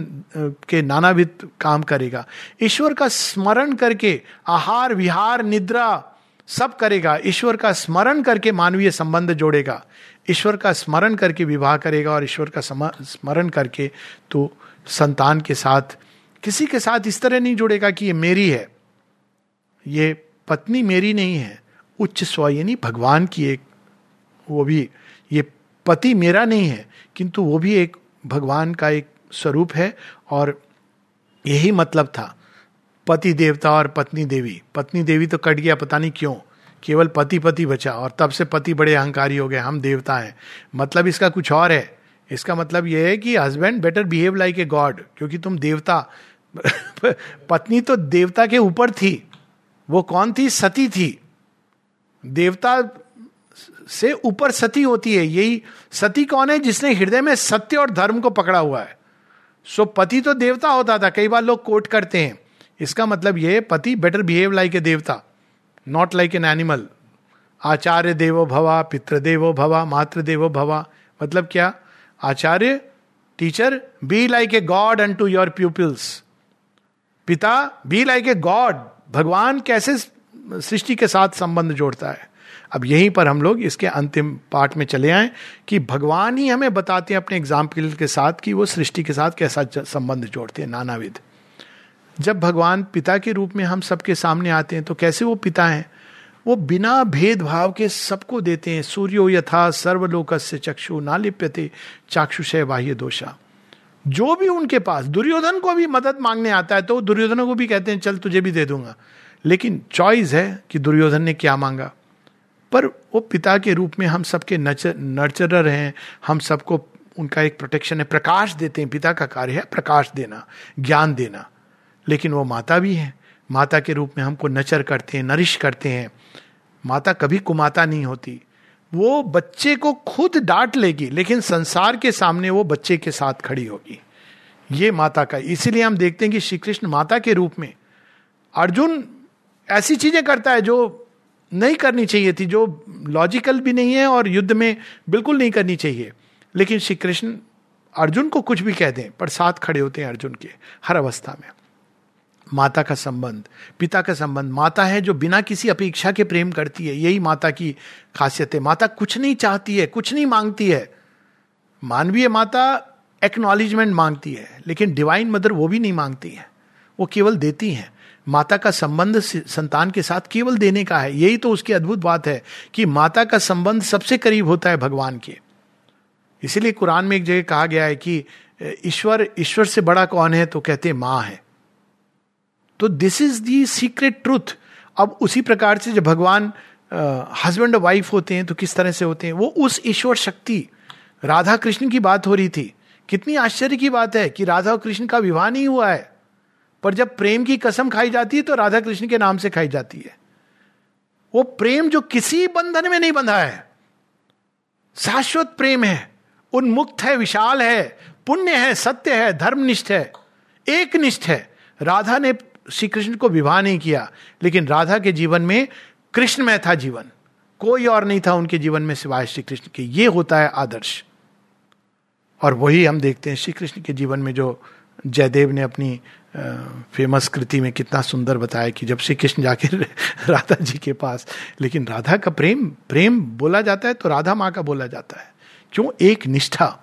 के नानाविध काम करेगा। ईश्वर का स्मरण करके आहार, विहार, निद्रा सब करेगा। ईश्वर का स्मरण करके मानवीय संबंध जोड़ेगा। ईश्वर का स्मरण करके विवाह करेगा और ईश्वर का स्मरण करके तो संतान के साथ, किसी के साथ इस तरह नहीं जुड़ेगा कि ये मेरी है। ये पत्नी मेरी नहीं है। उच्च स्व यानी भगवान की एक, वो भी पति मेरा नहीं है, किंतु वो भी एक भगवान का एक स्वरूप है और यही मतलब था। पति देवता और पत्नी देवी। पत्नी देवी तो कट गया, पता नहीं क्यों। केवल पति पति बचा और तब से पति बड़े अहंकारी हो गए, हम देवता हैं। मतलब इसका कुछ और है। इसका मतलब यह है कि husband better behave like a god क्योंकि तुम देवता (laughs) पत्नी तो देवता के ऊपर थी। वो कौन थी? सती थी। देवता से ऊपर सती होती है, यही सती कौन है जिसने हृदय में सत्य और धर्म को पकड़ा हुआ है? सो पति तो देवता होता था, कई बार लोग कोट करते हैं। इसका मतलब यह पति बेटर बिहेव लाइक ए देवता नॉट लाइक एन एनिमल आचार्य देवो भवा पितृदेवो भवा मातृदेवो भवा। मतलब क्या? आचार्य teacher be like a god and to your pupils पिता बी लाइक ए गॉड भगवान कैसे सृष्टि के साथ संबंध जोड़ता है? अब यहीं पर हम लोग इसके अंतिम पार्ट में चले आए कि भगवान ही हमें बताते हैं अपने एग्ज़ाम्पल के साथ कि वो सृष्टि के साथ कैसा संबंध जोड़ते हैं, नानाविध। जब भगवान पिता के रूप में हम सबके सामने आते हैं तो कैसे वो पिता हैं? वो बिना भेदभाव के सबको देते हैं। सूर्यो यथा सर्वलोक से चक्षु ना लिप्यते चाक्षुषय बाह्य दोषा। जो भी उनके पास, दुर्योधन को भी मदद मांगने आता है तो दुर्योधन को भी कहते हैं, चल तुझे भी दे दूँगा। लेकिन चॉइस है कि दुर्योधन ने क्या मांगा। पर वो पिता के रूप में हम सबके नर्चरर हैं, हम सबको उनका एक प्रोटेक्शन है, प्रकाश देते हैं, पिता का कार्य है प्रकाश देना, ज्ञान देना। लेकिन वो माता भी है, माता के रूप में हमको नचर करते हैं, नरिश करते हैं। माता कभी कुमाता नहीं होती। वो बच्चे को खुद डांट लेगी, लेकिन संसार के सामने वो बच्चे के साथ खड़ी होगी। ये माता का, इसीलिए हम देखते हैं कि श्री कृष्ण माता के रूप में, अर्जुन ऐसी चीज़ें करता है जो नहीं करनी चाहिए थी, जो लॉजिकल भी नहीं है और युद्ध में बिल्कुल नहीं करनी चाहिए। लेकिन श्री कृष्ण अर्जुन को कुछ भी कह दें पर साथ खड़े होते हैं अर्जुन के हर अवस्था में। माता का संबंध, पिता का संबंध, माता है जो बिना किसी अपेक्षा के प्रेम करती है, यही माता की खासियत है। माता कुछ नहीं चाहती है, कुछ नहीं मांगती है। मानवीय माता एक्नॉलेजमेंट मांगती है, लेकिन डिवाइन मदर वो भी नहीं मांगती है। वो केवल देती हैं। माता का संबंध संतान के साथ केवल देने का है। यही तो उसकी अद्भुत बात है कि माता का संबंध सबसे करीब होता है भगवान के। इसीलिए कुरान में एक जगह कहा गया है कि ईश्वर ईश्वर से बड़ा कौन है? तो कहते माँ है। तो this is the secret truth अब उसी प्रकार से जब भगवान हस्बैंड वाइफ होते हैं तो किस तरह से होते हैं? वो उस ईश्वर शक्ति, राधा कृष्ण की बात हो रही थी। कितनी आश्चर्य की बात है कि राधा और कृष्ण का विवाह नहीं हुआ है। पर जब प्रेम की कसम खाई जाती है तो राधा कृष्ण के नाम से खाई जाती है। वो प्रेम जो किसी बंधन में नहीं बंधा है, शाश्वत प्रेम है, उन्मुक्त है, विशाल है, पुण्य है, सत्य है, धर्मनिष्ठ है एक निष्ठ है। राधा ने श्री कृष्ण को विवाह नहीं किया, लेकिन राधा के जीवन में कृष्ण में था जीवन। कोई और नहीं था उनके जीवन में सिवाय श्री कृष्ण के। ये होता है आदर्श। और वही हम देखते हैं श्री कृष्ण के जीवन में जो जयदेव ने अपनी फ़ेमस कृति में कितना सुंदर बताया कि जब श्री कृष्ण जाके (laughs) राधा जी के पास, लेकिन राधा का प्रेम प्रेम बोला जाता है तो राधा माँ का बोला जाता है। क्यों? एक निष्ठा।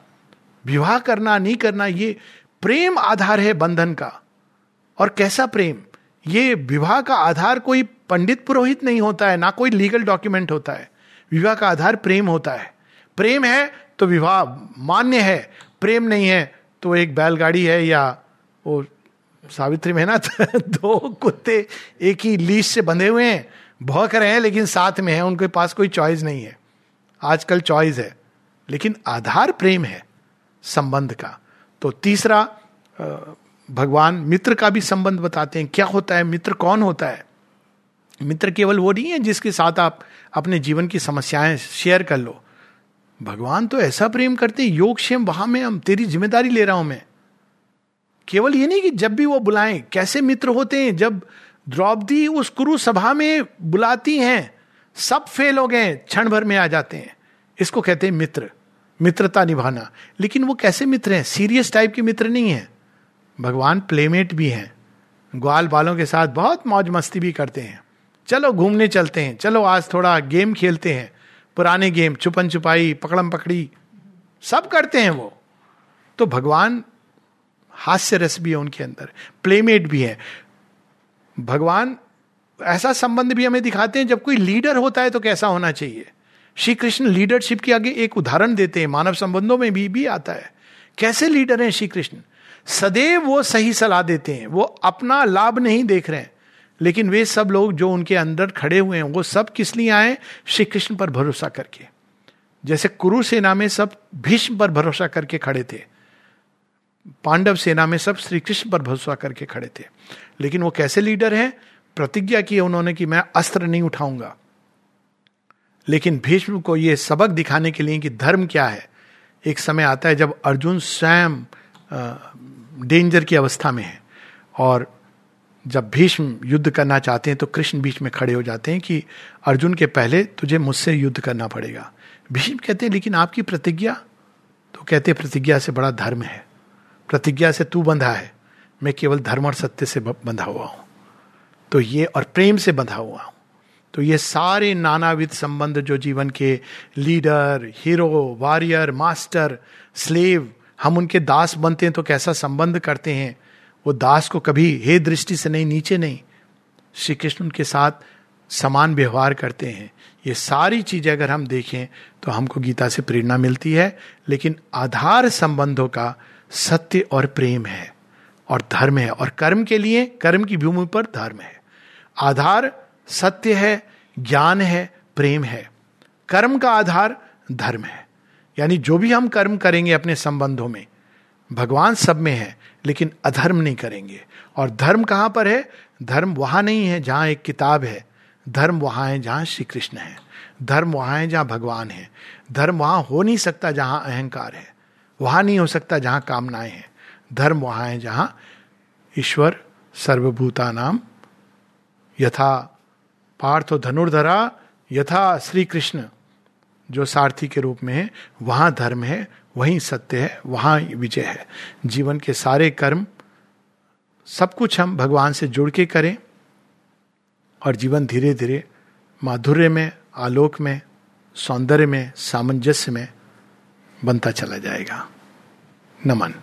विवाह करना, नहीं करना, ये प्रेम आधार है बंधन का। और कैसा प्रेम? ये विवाह का आधार कोई पंडित पुरोहित नहीं होता है, ना कोई लीगल डॉक्यूमेंट होता है। विवाह का आधार प्रेम होता है। प्रेम है तो विवाह मान्य है, प्रेम नहीं है तो एक बैलगाड़ी है या वो सावित्री में ना, (laughs) दो कुत्ते एक ही लीज से बंधे हुए हैं, भौक रहे हैं, लेकिन साथ में है, उनके पास कोई चॉइस नहीं है। आजकल चॉइस है, लेकिन आधार प्रेम है संबंध का। तो तीसरा भगवान मित्र का भी संबंध बताते हैं, क्या होता है, मित्र कौन होता है? मित्र केवल वो नहीं है जिसके साथ आप अपने जीवन की समस्याएँ शेयर कर लो। भगवान तो ऐसा प्रेम करते हैं, योग क्षेम वहाँ में हम, तेरी ज़िम्मेदारी ले रहा हूँ मैं। केवल ये नहीं कि जब भी वो बुलाएँ, कैसे मित्र होते हैं, जब द्रौपदी उस कुरु सभा में बुलाती हैं, सब फेल हो गए, क्षण भर में आ जाते हैं। इसको कहते हैं मित्र, मित्रता निभाना। लेकिन वो कैसे मित्र हैं? सीरियस टाइप के मित्र नहीं है। भगवान प्लेमेट भी हैं। ग्वाल बालों के साथ बहुत मौज मस्ती भी करते हैं। चलो घूमने चलते हैं। चलो आज थोड़ा गेम खेलते हैं। पुराने गेम, छुपन छुपाई, पकड़म पकड़ी, सब करते हैं वो। तो भगवान हास्य रस भी है उनके अंदर प्लेमेट भी है। भगवान ऐसा संबंध भी हमें दिखाते हैं, जब कोई लीडर होता है तो कैसा होना चाहिए? श्री कृष्ण लीडरशिप के आगे एक उदाहरण देते हैं, मानव संबंधों में भी भी आता है। कैसे लीडर हैं श्री कृष्ण सदैव वो सही सलाह देते हैं, वो अपना लाभ नहीं देख रहे हैं, लेकिन वे सब लोग जो उनके अंदर खड़े हुए हैं, वो सब किस लिए आए? श्री कृष्ण पर भरोसा करके। जैसे कुरु सेना में सब भीष्म पर भरोसा करके खड़े थे पांडव सेना में सब श्री कृष्ण पर भरोसा करके खड़े थे। लेकिन वो कैसे लीडर हैं? प्रतिज्ञा की उन्होंने कि मैं अस्त्र नहीं उठाऊँगा। लेकिन भीष्म को यह सबक दिखाने के लिए कि धर्म क्या है। एक समय आता है जब अर्जुन स्वयं डेंजर की अवस्था में है। और जब भीष्म युद्ध करना चाहते हैं तो कृष्ण बीच में खड़े हो जाते हैं कि, अर्जुन के पहले तुझे मुझसे युद्ध करना पड़ेगा। भीष्म कहते हैं, लेकिन आपकी प्रतिज्ञा? तो कहते प्रतिज्ञा से बड़ा धर्म है। प्रतिज्ञा से तू बंधा है। मैं केवल धर्म और सत्य से बंधा हुआ हूँ। तो ये और प्रेम से बंधा हुआ हूँ। तो ये सारे नानाविध संबंध जो जीवन के leader, hero, warrior, master, slave, हम उनके दास बनते हैं तो कैसा संबंध करते हैं, वो दास को कभी हे दृष्टि से नहीं, नीचे नहीं। श्री कृष्ण उनके साथ समान व्यवहार करते हैं। ये सारी चीज़ें अगर हम देखें तो हमको गीता से प्रेरणा मिलती है, लेकिन आधार संबंधों का सत्य और प्रेम है और धर्म है और कर्म के लिए, कर्म की भूमि पर धर्म है। आधार सत्य है, ज्ञान है, प्रेम है। कर्म का आधार धर्म है। यानी जो भी हम कर्म करेंगे अपने संबंधों में, भगवान सब में है, लेकिन अधर्म नहीं करेंगे। और धर्म कहाँ पर है? धर्म वहाँ नहीं है जहाँ एक किताब है। धर्म वहाँ है जहाँ श्री कृष्ण है। धर्म वहाँ है जहाँ भगवान है। धर्म वहाँ हो नहीं सकता जहाँ अहंकार है। वहाँ नहीं हो सकता जहाँ कामनाएँ हैं। धर्म वहाँ है जहाँ ईश्वर सर्वभूता नाम यथा पार्थ धनुर्धरा यथा श्री कृष्ण जो सारथी के रूप में है, वहाँ धर्म है, वहीं सत्य है, वहाँ विजय है। जीवन के सारे कर्म, सब कुछ हम भगवान से जुड़ के करें और जीवन धीरे धीरे माधुर्य में, आलोक में, सौंदर्य में, सामंजस्य में बनता चला जाएगा। नमन।